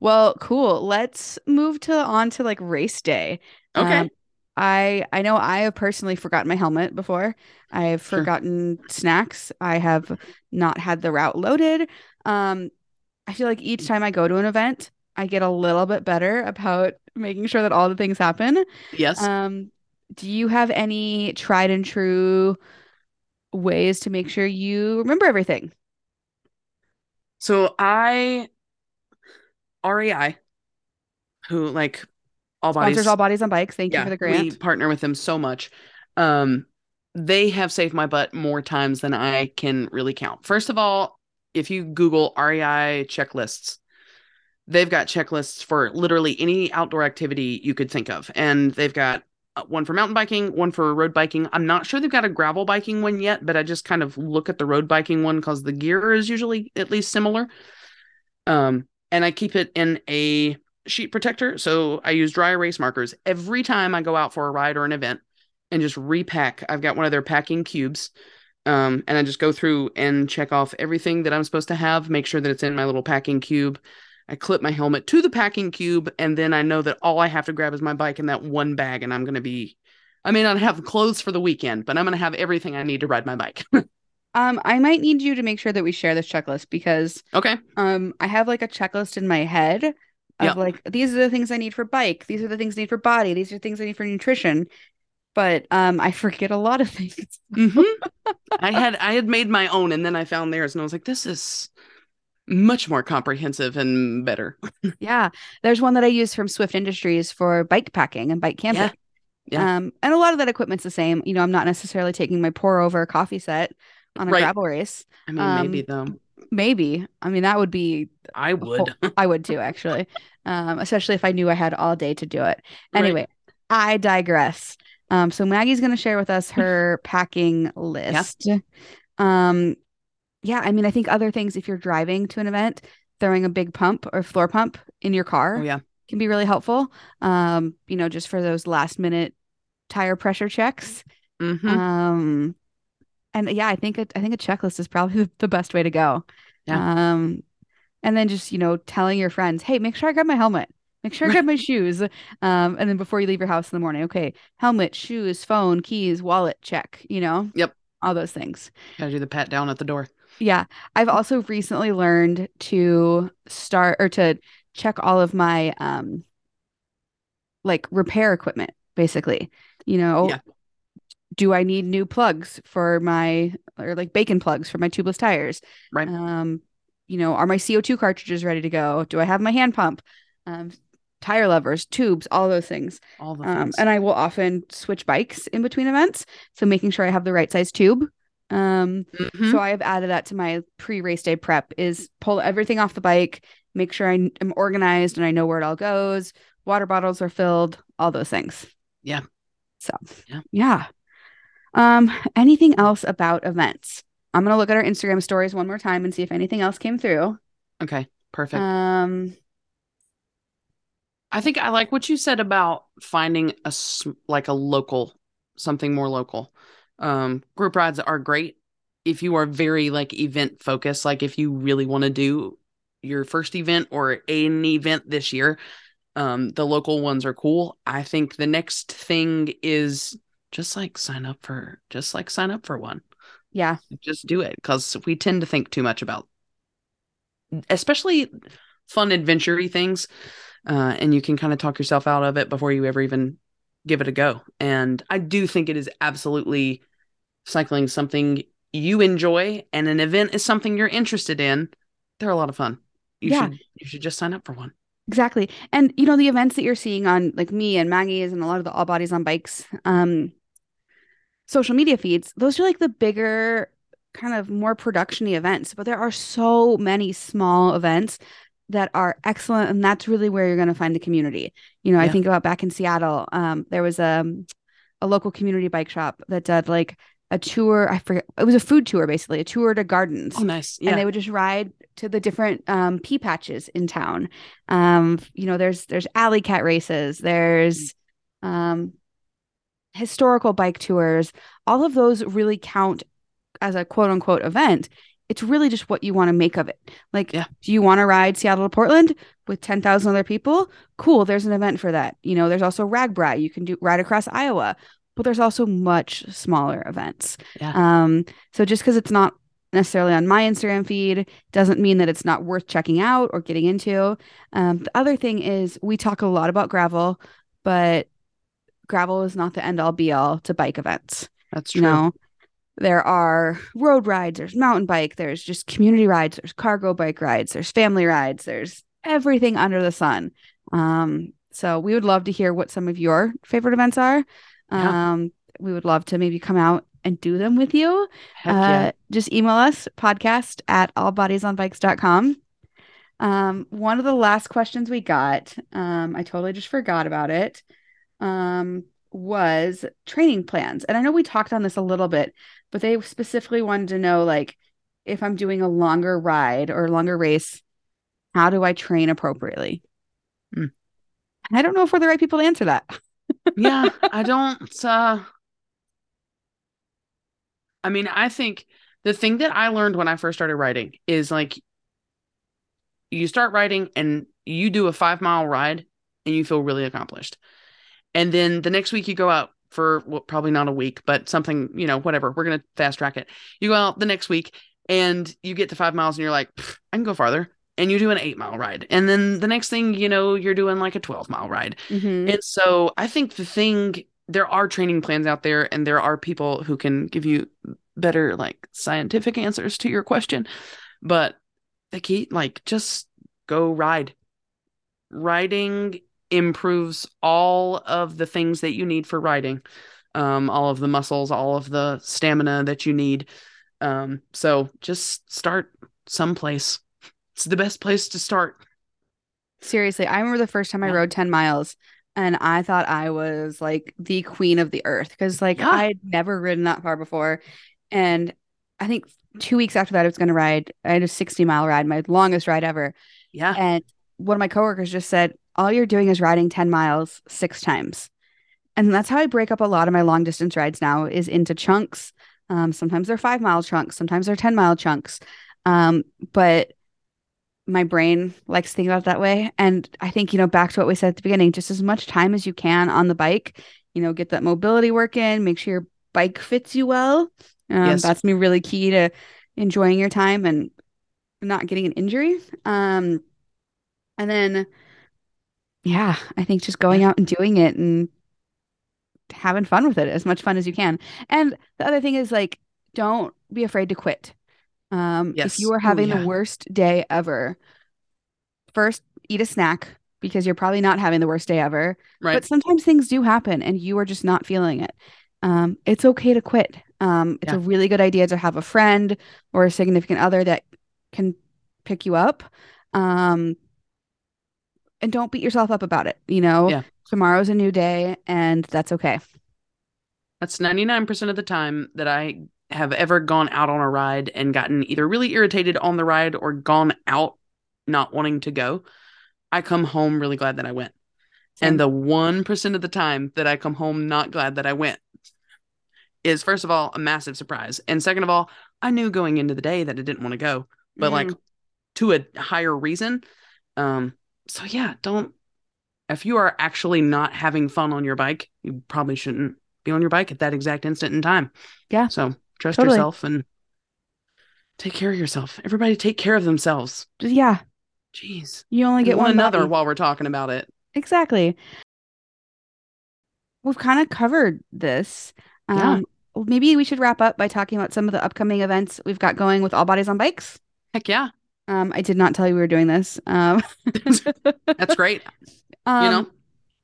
[SPEAKER 2] Well, cool. Let's move to on to like race day.
[SPEAKER 1] okay
[SPEAKER 2] Um, I I know I have personally forgotten my helmet before. I have
[SPEAKER 1] Sure.
[SPEAKER 2] forgotten snacks. I have not had the route loaded. Um, I feel like each time I go to an event, I get a little bit better about making sure that all the things happen.
[SPEAKER 1] yes
[SPEAKER 2] Um, do you have any tried and true ways to make sure you remember everything?
[SPEAKER 1] so i rei who like all bodies
[SPEAKER 2] Sponsors all bodies on bikes. Thank you for the grant we
[SPEAKER 1] partner with them so much. Um, they have saved my butt more times than I can really count. First of all, if you Google REI checklists, they've got checklists for literally any outdoor activity you could think of, and they've got uh, one for mountain biking, one for road biking. I'm not sure they've got a gravel biking one yet, but I just kind of look at the road biking one because the gear is usually at least similar. Um, and I keep it in a sheet protector. So I use dry erase markers every time I go out for a ride or an event and just repack. I've got one of their packing cubes. Um, and I just go through and check off everything that I'm supposed to have, make sure that it's in my little packing cube. I clip my helmet to the packing cube, and then I know that all I have to grab is my bike in that one bag, and I'm going to be. I may not have clothes for the weekend, but I'm going to have everything I need to ride my bike.
[SPEAKER 2] Um, I might need you to make sure that we share this checklist because
[SPEAKER 1] okay.
[SPEAKER 2] um I have like a checklist in my head of
[SPEAKER 1] Yep.
[SPEAKER 2] like these are the things I need for bike, these are the things I need for body, these are things I need for nutrition. But um I forget a lot of things.
[SPEAKER 1] Mhm. I had I had made my own, and then I found theirs, and I was like, this is much more comprehensive and better.
[SPEAKER 2] Yeah. There's one that I use from Swift Industries for bike packing and bike camping.
[SPEAKER 1] Yeah.
[SPEAKER 2] Um, and a lot of that equipment's the same. You know, I'm not necessarily taking my pour over coffee set on a
[SPEAKER 1] Right.
[SPEAKER 2] gravel race.
[SPEAKER 1] I mean,
[SPEAKER 2] Um,
[SPEAKER 1] maybe though.
[SPEAKER 2] Maybe. I mean, that would be
[SPEAKER 1] I would.
[SPEAKER 2] I would too, actually. Um, especially if I knew I had all day to do it.
[SPEAKER 1] Right.
[SPEAKER 2] Anyway, I digress. Um, so Maggie's going to share with us her packing list. Um, yeah, I mean, I think other things if you're driving to an event, throwing a big pump or floor pump in your car
[SPEAKER 1] Oh yeah.
[SPEAKER 2] can be really helpful. Um, you know, just for those last minute tire pressure checks.
[SPEAKER 1] Mhm.
[SPEAKER 2] Um, and yeah, I think a, I think a checklist is probably the best way to go.
[SPEAKER 1] Yeah.
[SPEAKER 2] Um, and then just you know telling your friends, hey, make sure I grab my helmet. Make sure I grab my shoes. Um, and then before you leave your house in the morning, okay, helmet, shoes, phone, keys, wallet, check. You know.
[SPEAKER 1] Yep.
[SPEAKER 2] All those things.
[SPEAKER 1] Gotta do the pat down at the door.
[SPEAKER 2] Yeah, I've also recently learned to start or to check all of my um like repair equipment basically. You know,
[SPEAKER 1] Yeah.
[SPEAKER 2] Do I need new plugs for my or like bacon plugs for my tubeless tires?
[SPEAKER 1] Right.
[SPEAKER 2] Um, you know, are my CO2 cartridges ready to go? Do I have my hand pump? Um tire levers, tubes, all those things.
[SPEAKER 1] All the
[SPEAKER 2] Um,
[SPEAKER 1] things.
[SPEAKER 2] and I will often switch bikes in between events. So making sure I have the right size tube. Um,
[SPEAKER 1] Mhm.
[SPEAKER 2] so I have added that to my pre-race day prep is pull everything off the bike, make sure I am organized and I know where it all goes. Water bottles are filled, all those things.
[SPEAKER 1] Yeah.
[SPEAKER 2] So
[SPEAKER 1] Yeah.
[SPEAKER 2] yeah. Um, anything else about events? I'm gonna look at our Instagram stories one more time and see if anything else came through.
[SPEAKER 1] okay, perfect.
[SPEAKER 2] Um,
[SPEAKER 1] I think I like what you said about finding a like a local something more local. Um, group rides are great if you are very like event focused. Like if you really want to do your first event or an event this year, um, the local ones are cool. I think the next thing is just like sign up for just like sign up for one.
[SPEAKER 2] yeah,
[SPEAKER 1] Just do it because we tend to think too much about, especially fun adventure things uh, and you can kind of talk yourself out of it before you ever even give it a go. And I do think it is absolutely cycling something you enjoy, and an event is something you're interested in. They're a lot of fun. You
[SPEAKER 2] Yeah.
[SPEAKER 1] should you should just sign up for one.
[SPEAKER 2] exactly. And you know, the events that you're seeing on like me and Maggie's and a lot of the all bodies on bikes, um, social media feeds, those are like the bigger kind of more production-y events. But there are so many small events that are excellent, and that's really where you're going to find the community. You know, I think about back in Seattle, um, there was a a local community bike shop that did like a tour. I forget it was a food tour basically, a tour to gardens
[SPEAKER 1] Oh, nice. Yeah.
[SPEAKER 2] and they would just ride to the different um, pea patches in town. Um, you know, there's there's alley cat races, there's um, historical bike tours. All of those really count as a quote unquote event. It's really just what you want to make of it. Like,
[SPEAKER 1] Yeah.
[SPEAKER 2] do you want to ride Seattle to Portland with ten thousand other people? Cool, there's an event for that. You know, there's also RAGBRAI. You can do ride across Iowa, but there's also much smaller events.
[SPEAKER 1] Yeah.
[SPEAKER 2] Um, so just because it's not necessarily on my Instagram feed doesn't mean that it's not worth checking out or getting into. Um, the other thing is we talk a lot about gravel, but gravel is not the end all be all to bike events.
[SPEAKER 1] That's
[SPEAKER 2] You
[SPEAKER 1] true.
[SPEAKER 2] know, there are road rides, there's mountain bike, there's just community rides, there's cargo bike rides, there's family rides, there's everything under the sun. Um, so we would love to hear what some of your favorite events are.
[SPEAKER 1] Yeah.
[SPEAKER 2] Um, we would love to maybe come out and do them with you.
[SPEAKER 1] Heck
[SPEAKER 2] Uh, just email us podcast at allbodiesonbikes.com. Um, one of the last questions we got, um, I totally just forgot about it, um, was training plans. And I know we talked on this a little bit, but they specifically wanted to know like if I'm doing a longer ride or a longer race, how do I train appropriately? And I don't know if we're the right people to answer that.
[SPEAKER 1] yeah, I don't uh I mean, I think the thing that I learned when I first started writing is like you start writing and you do a 5 mile ride and you feel really accomplished. And then the next week you go out for well, probably not a week, but something, you know, whatever. We're going to fast track it. You go out the next week and you get to 5 miles and you're like, I can go farther. And you do an 8 mile ride. And then the next thing you know, you're doing like a 12 mile ride.
[SPEAKER 2] Mhm.
[SPEAKER 1] And so I think the thing there are training plans out there and there are people who can give you better like scientific answers to your question. But the key like just go ride. Riding improves all of the things that you need for riding. Um all of the muscles, all of the stamina that you need. Um so just start someplace. It's the best place to start.
[SPEAKER 2] Seriously, I remember the first time I
[SPEAKER 1] Yeah.
[SPEAKER 2] rode 10 miles and I thought I was like the queen of the earth because like
[SPEAKER 1] Yeah.
[SPEAKER 2] I had never ridden that far before. And I think two weeks after that, I was going to ride, I had a 60 mile ride, my longest ride ever.
[SPEAKER 1] Yeah.
[SPEAKER 2] And one of my coworkers just said, All you're doing is riding 10 miles six times. And that's how I break up a lot of my long distance rides now is into chunks. Um, sometimes they're five mile chunks, sometimes they're 10 mile chunks. Um, but my brain likes to think about it that way. And I think, you know, back to what we said at the beginning, just as much time as you can on the bike, you know, get that mobility work in, make sure your bike fits you well. Um,
[SPEAKER 1] Yes.
[SPEAKER 2] That's me really key to enjoying your time and not getting an injury. Um, and then, yeah, I think just going out and doing it and having fun with it, as much fun as you can. And the other thing is like, don't be afraid to quit. Um,
[SPEAKER 1] Yes.
[SPEAKER 2] if you are
[SPEAKER 1] Ooh,
[SPEAKER 2] having
[SPEAKER 1] yeah.
[SPEAKER 2] the worst day ever, first eat a snack, because you're probably not having the worst day ever.
[SPEAKER 1] Right.
[SPEAKER 2] But sometimes things do happen and you are just not feeling it. Um, it's okay to quit. Um, it's
[SPEAKER 1] Yeah.
[SPEAKER 2] a really good idea to have a friend or a significant other that can pick you up. Um, and don't beat yourself up about it. You know,
[SPEAKER 1] Yeah.
[SPEAKER 2] tomorrow's a new day and that's okay.
[SPEAKER 1] That's 99% of the time that I have ever gone out on a ride and gotten either really irritated on the ride or gone out not wanting to go. I come home really glad that I went.
[SPEAKER 2] Same.
[SPEAKER 1] And the 1% of the time that I come home not glad that I went is, first of all, a massive surprise. And second of all, I knew going into the day that I didn't want to go, but like
[SPEAKER 2] Mm.
[SPEAKER 1] to a higher reason. Um, so yeah, don't, if you are actually not having fun on your bike, you probably shouldn't be on your bike at that exact instant in time.
[SPEAKER 2] Yeah.
[SPEAKER 1] So trust
[SPEAKER 2] Totally.
[SPEAKER 1] yourself and take care of yourself. Everybody take care of themselves.
[SPEAKER 2] Yeah,
[SPEAKER 1] Jeez.
[SPEAKER 2] you only
[SPEAKER 1] And
[SPEAKER 2] get
[SPEAKER 1] one
[SPEAKER 2] one
[SPEAKER 1] another
[SPEAKER 2] body.
[SPEAKER 1] while we're talking about it.
[SPEAKER 2] Exactly. We've kind of covered this.
[SPEAKER 1] Yeah.
[SPEAKER 2] Um, maybe we should wrap up by talking about some of the upcoming events we've got going with All Bodies on Bikes.
[SPEAKER 1] Heck yeah.
[SPEAKER 2] Um, I did not tell you we were doing this. Um,
[SPEAKER 1] That's great.
[SPEAKER 2] um,
[SPEAKER 1] you know?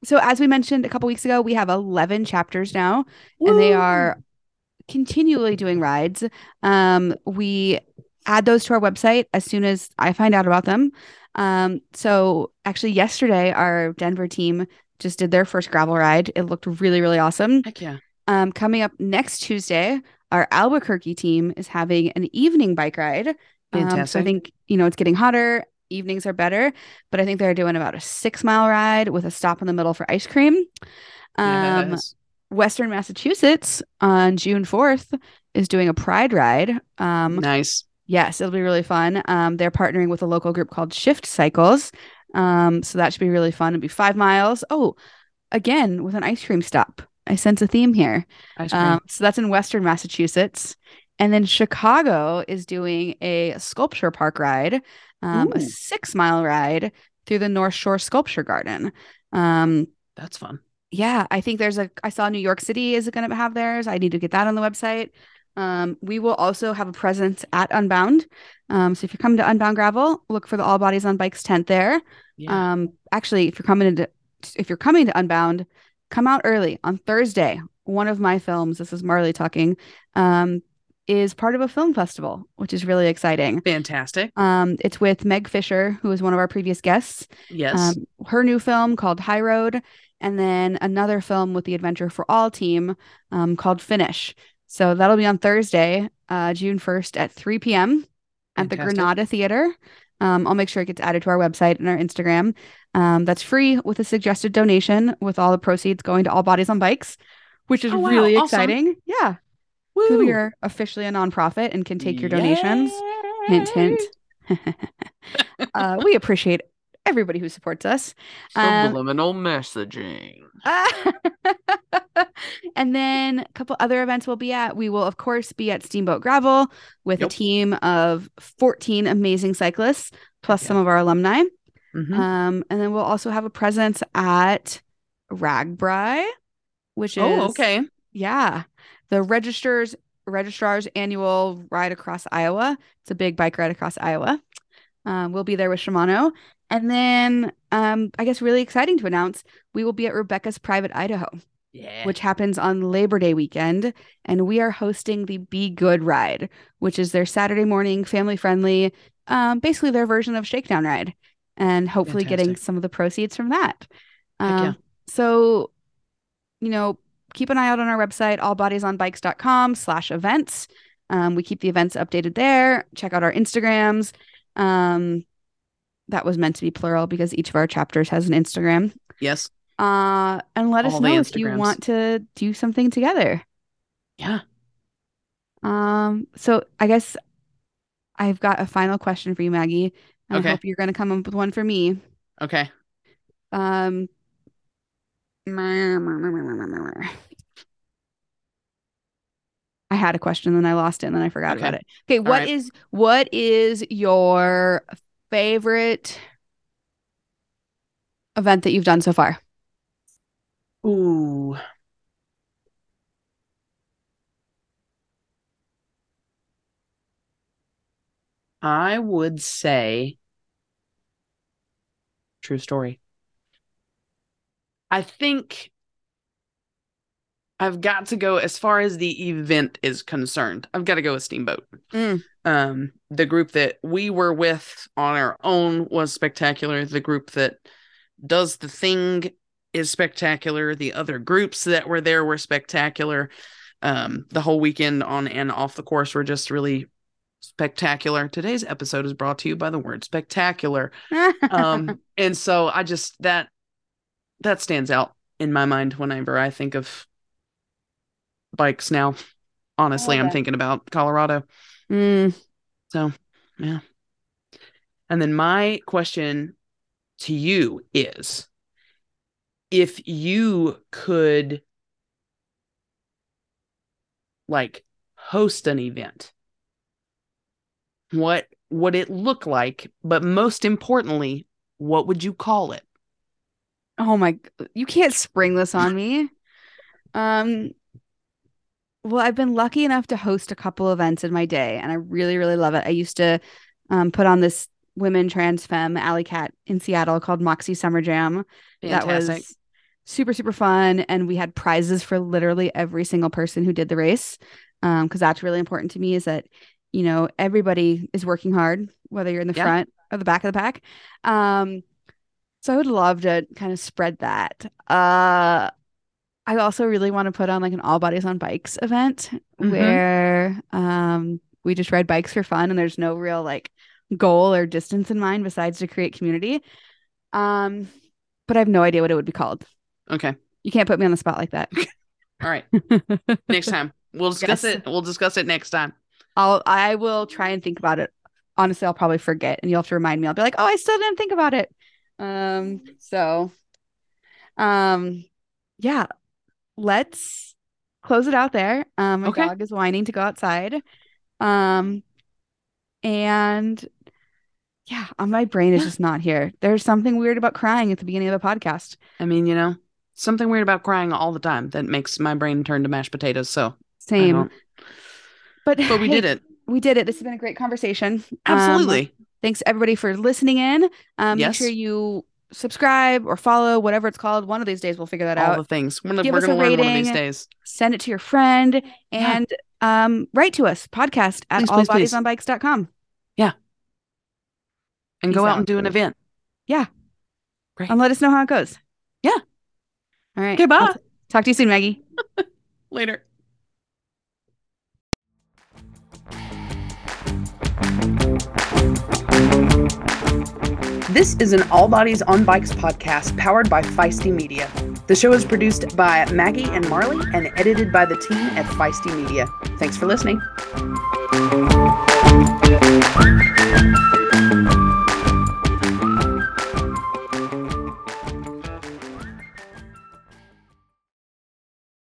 [SPEAKER 2] So as we mentioned a couple weeks ago, we have 11 chapters now, and they are continually doing rides. Um, we add those to our website as soon as I find out about them. Um, so actually yesterday our Denver team just did their first gravel ride. It looked really, really awesome.
[SPEAKER 1] Heck yeah.
[SPEAKER 2] Um, coming up next Tuesday, our Albuquerque team is having an evening bike ride. Um, so I think, you know, it's getting hotter. Evenings are better, but I think they're doing about a six mile ride with a stop in the middle for ice cream. Um,
[SPEAKER 1] Yes.
[SPEAKER 2] Western Massachusetts on June 4th is doing a pride ride. Um,
[SPEAKER 1] nice.
[SPEAKER 2] yes, it'll be really fun. Um, they're partnering with a local group called Shift Cycles. Um, so that should be really fun. It'll be five miles. Oh, again, with an ice cream stop. I sense a theme here.
[SPEAKER 1] Ice cream.
[SPEAKER 2] Um, so that's in Western Massachusetts. And then Chicago is doing a sculpture park ride, um, a six mile ride through the North Shore Sculpture Garden. Um,
[SPEAKER 1] That's fun.
[SPEAKER 2] yeah, I think there's a, I saw New York City is going to have theirs. I need to get that on the website. Um, we will also have a presence at Unbound. Um, so if you're coming to Unbound Gravel, look for the All Bodies on Bikes tent there.
[SPEAKER 1] Yeah.
[SPEAKER 2] Um, actually, if you're coming into if you're coming to Unbound, come out early on Thursday. One of my films, this is Marley talking, um, is part of a film festival, which is really exciting.
[SPEAKER 1] Fantastic.
[SPEAKER 2] Um, it's with Meg Fisher, who was one of our previous guests.
[SPEAKER 1] Yes.
[SPEAKER 2] Um, her new film called High Road, and then another film with the Adventure for All team um, called Finish. So that'll be on Thursday, uh, June 1st at 3 p.m. at the Granada Theater. Um, I'll make sure it gets added to our website and our Instagram. Um, that's free with a suggested donation, with all the proceeds going to All Bodies on Bikes, which is
[SPEAKER 1] Oh, wow.
[SPEAKER 2] really
[SPEAKER 1] Awesome.
[SPEAKER 2] exciting. Yeah,
[SPEAKER 1] Woo.
[SPEAKER 2] we are officially a nonprofit and can take your donations. Hint, hint. uh, we appreciate everybody who supports us. Um,
[SPEAKER 3] Subliminal messaging.
[SPEAKER 2] and then a couple other events we'll be at. We will, of course, be at Steamboat Gravel with a team of 14 amazing cyclists, plus
[SPEAKER 1] Heck
[SPEAKER 2] some of our alumni.
[SPEAKER 1] Mhm.
[SPEAKER 2] Um, and then we'll also have a presence at RAGBRAI, which is
[SPEAKER 1] Oh, okay.
[SPEAKER 2] yeah, the registrars Register's annual ride across Iowa. It's a big bike ride across Iowa. Um, we'll be there with Shimano. And then um, I guess really exciting to announce, we will be at Rebecca's Private Idaho,
[SPEAKER 1] Yeah.
[SPEAKER 2] which happens on Labor Day weekend. And we are hosting the Be Good Ride, which is their Saturday morning family friendly, um, basically their version of Shakedown Ride. And hopefully getting some of the proceeds from that.
[SPEAKER 1] Heck yeah.
[SPEAKER 2] Um, so, you know, keep an eye out on our website, allbodiesonbikes.com slash events. Um, we keep the events updated there. Check out our Instagrams. Um, that was meant to be plural because each of our chapters has an Instagram.
[SPEAKER 1] yes.
[SPEAKER 2] Uh, and let us
[SPEAKER 1] All the
[SPEAKER 2] know if you want to do something together.
[SPEAKER 1] Yeah.
[SPEAKER 2] Um, so I guess I've got a final question for you, Maggie. And
[SPEAKER 1] Okay.
[SPEAKER 2] I hope you're going to come up with one for me.
[SPEAKER 1] Okay.
[SPEAKER 2] Um, I had a question, then I lost it, and then I forgot
[SPEAKER 1] Okay.
[SPEAKER 2] about it. Okay, what
[SPEAKER 1] right.
[SPEAKER 2] is what is your favorite event that you've done so far?
[SPEAKER 1] Ooh. I would say true story. I think I've got to go as far as the event is concerned. I've got to go with Steamboat.
[SPEAKER 2] Mm.
[SPEAKER 1] Um, the group that we were with on our own was spectacular. The group that does the thing is spectacular. The other groups that were there were spectacular. Um, the whole weekend on and off the course were just really spectacular. Today's episode is brought to you by the word spectacular. Um, and so I just that that stands out in my mind whenever I think of bikes now. Honestly, I'm
[SPEAKER 2] that.
[SPEAKER 1] thinking about Colorado.
[SPEAKER 2] Mm.
[SPEAKER 1] So, yeah. And then my question to you is if you could like host an event, what would it look like? But most importantly, what would you call it?
[SPEAKER 2] Oh my, you can't spring this on me. Um, well, I've been lucky enough to host a couple events in my day, and I really, really love it. I used to um, put on this women trans femme alley cat in Seattle called Moxie Summer Jam. That was super, super fun. And we had prizes for literally every single person who did the race. Um, because that's really important to me is that, you know, everybody is working hard, whether you're in the
[SPEAKER 1] Yeah.
[SPEAKER 2] front or the back of the pack. Um, so I would love to kind of spread that. Uh I also really want to put on like an all bodies on bikes event
[SPEAKER 1] Mhm.
[SPEAKER 2] where um we just ride bikes for fun and there's no real like goal or distance in mind besides to create community. Um but I have no idea what it would be called.
[SPEAKER 1] Okay.
[SPEAKER 2] You can't put me on the spot like that.
[SPEAKER 1] All right. Next time. We'll discuss
[SPEAKER 2] Yes.
[SPEAKER 1] it. We'll discuss it next time.
[SPEAKER 2] I'll I will try and think about it. Honestly, I'll probably forget and you'll have to remind me. I'll be like, "Oh, I still didn't think about it." Um so um yeah, let's close it out there. Um my
[SPEAKER 1] Okay.
[SPEAKER 2] dog is whining to go outside. Um and yeah, uh, my brain is just not here. There's something weird about crying at the beginning of the podcast.
[SPEAKER 1] I mean, you know, something weird about crying all the time that makes my brain turn to mashed potatoes. So,
[SPEAKER 2] Same. But
[SPEAKER 1] but we
[SPEAKER 2] hey,
[SPEAKER 1] did it.
[SPEAKER 2] We did it. This has been a great conversation. Um,
[SPEAKER 1] Absolutely.
[SPEAKER 2] Thanks everybody for listening in. Um,
[SPEAKER 1] Yes.
[SPEAKER 2] Make sure you subscribe or follow, whatever it's called. One of these days, we'll figure that
[SPEAKER 1] all
[SPEAKER 2] out.
[SPEAKER 1] All the things. We're,
[SPEAKER 2] Give
[SPEAKER 1] we're
[SPEAKER 2] us a
[SPEAKER 1] going to learn one of these
[SPEAKER 2] rating.
[SPEAKER 1] days.
[SPEAKER 2] Send it to your friend
[SPEAKER 1] Yeah.
[SPEAKER 2] and um, write to us podcast at
[SPEAKER 1] Please, please, please.
[SPEAKER 2] allbodiesonbikes.com.
[SPEAKER 1] And go out
[SPEAKER 2] out.
[SPEAKER 1] and do an event. Yeah. Great.
[SPEAKER 2] And let us know how it goes.
[SPEAKER 1] Yeah.
[SPEAKER 2] All right.
[SPEAKER 1] Okay, bye.
[SPEAKER 2] I'll talk to you soon, Maggie.
[SPEAKER 1] Later.
[SPEAKER 4] This is an All Bodies on Bikes podcast powered by Feisty Media. The show is produced by Maggie and Marley and edited by the team at Feisty Media. Thanks for listening.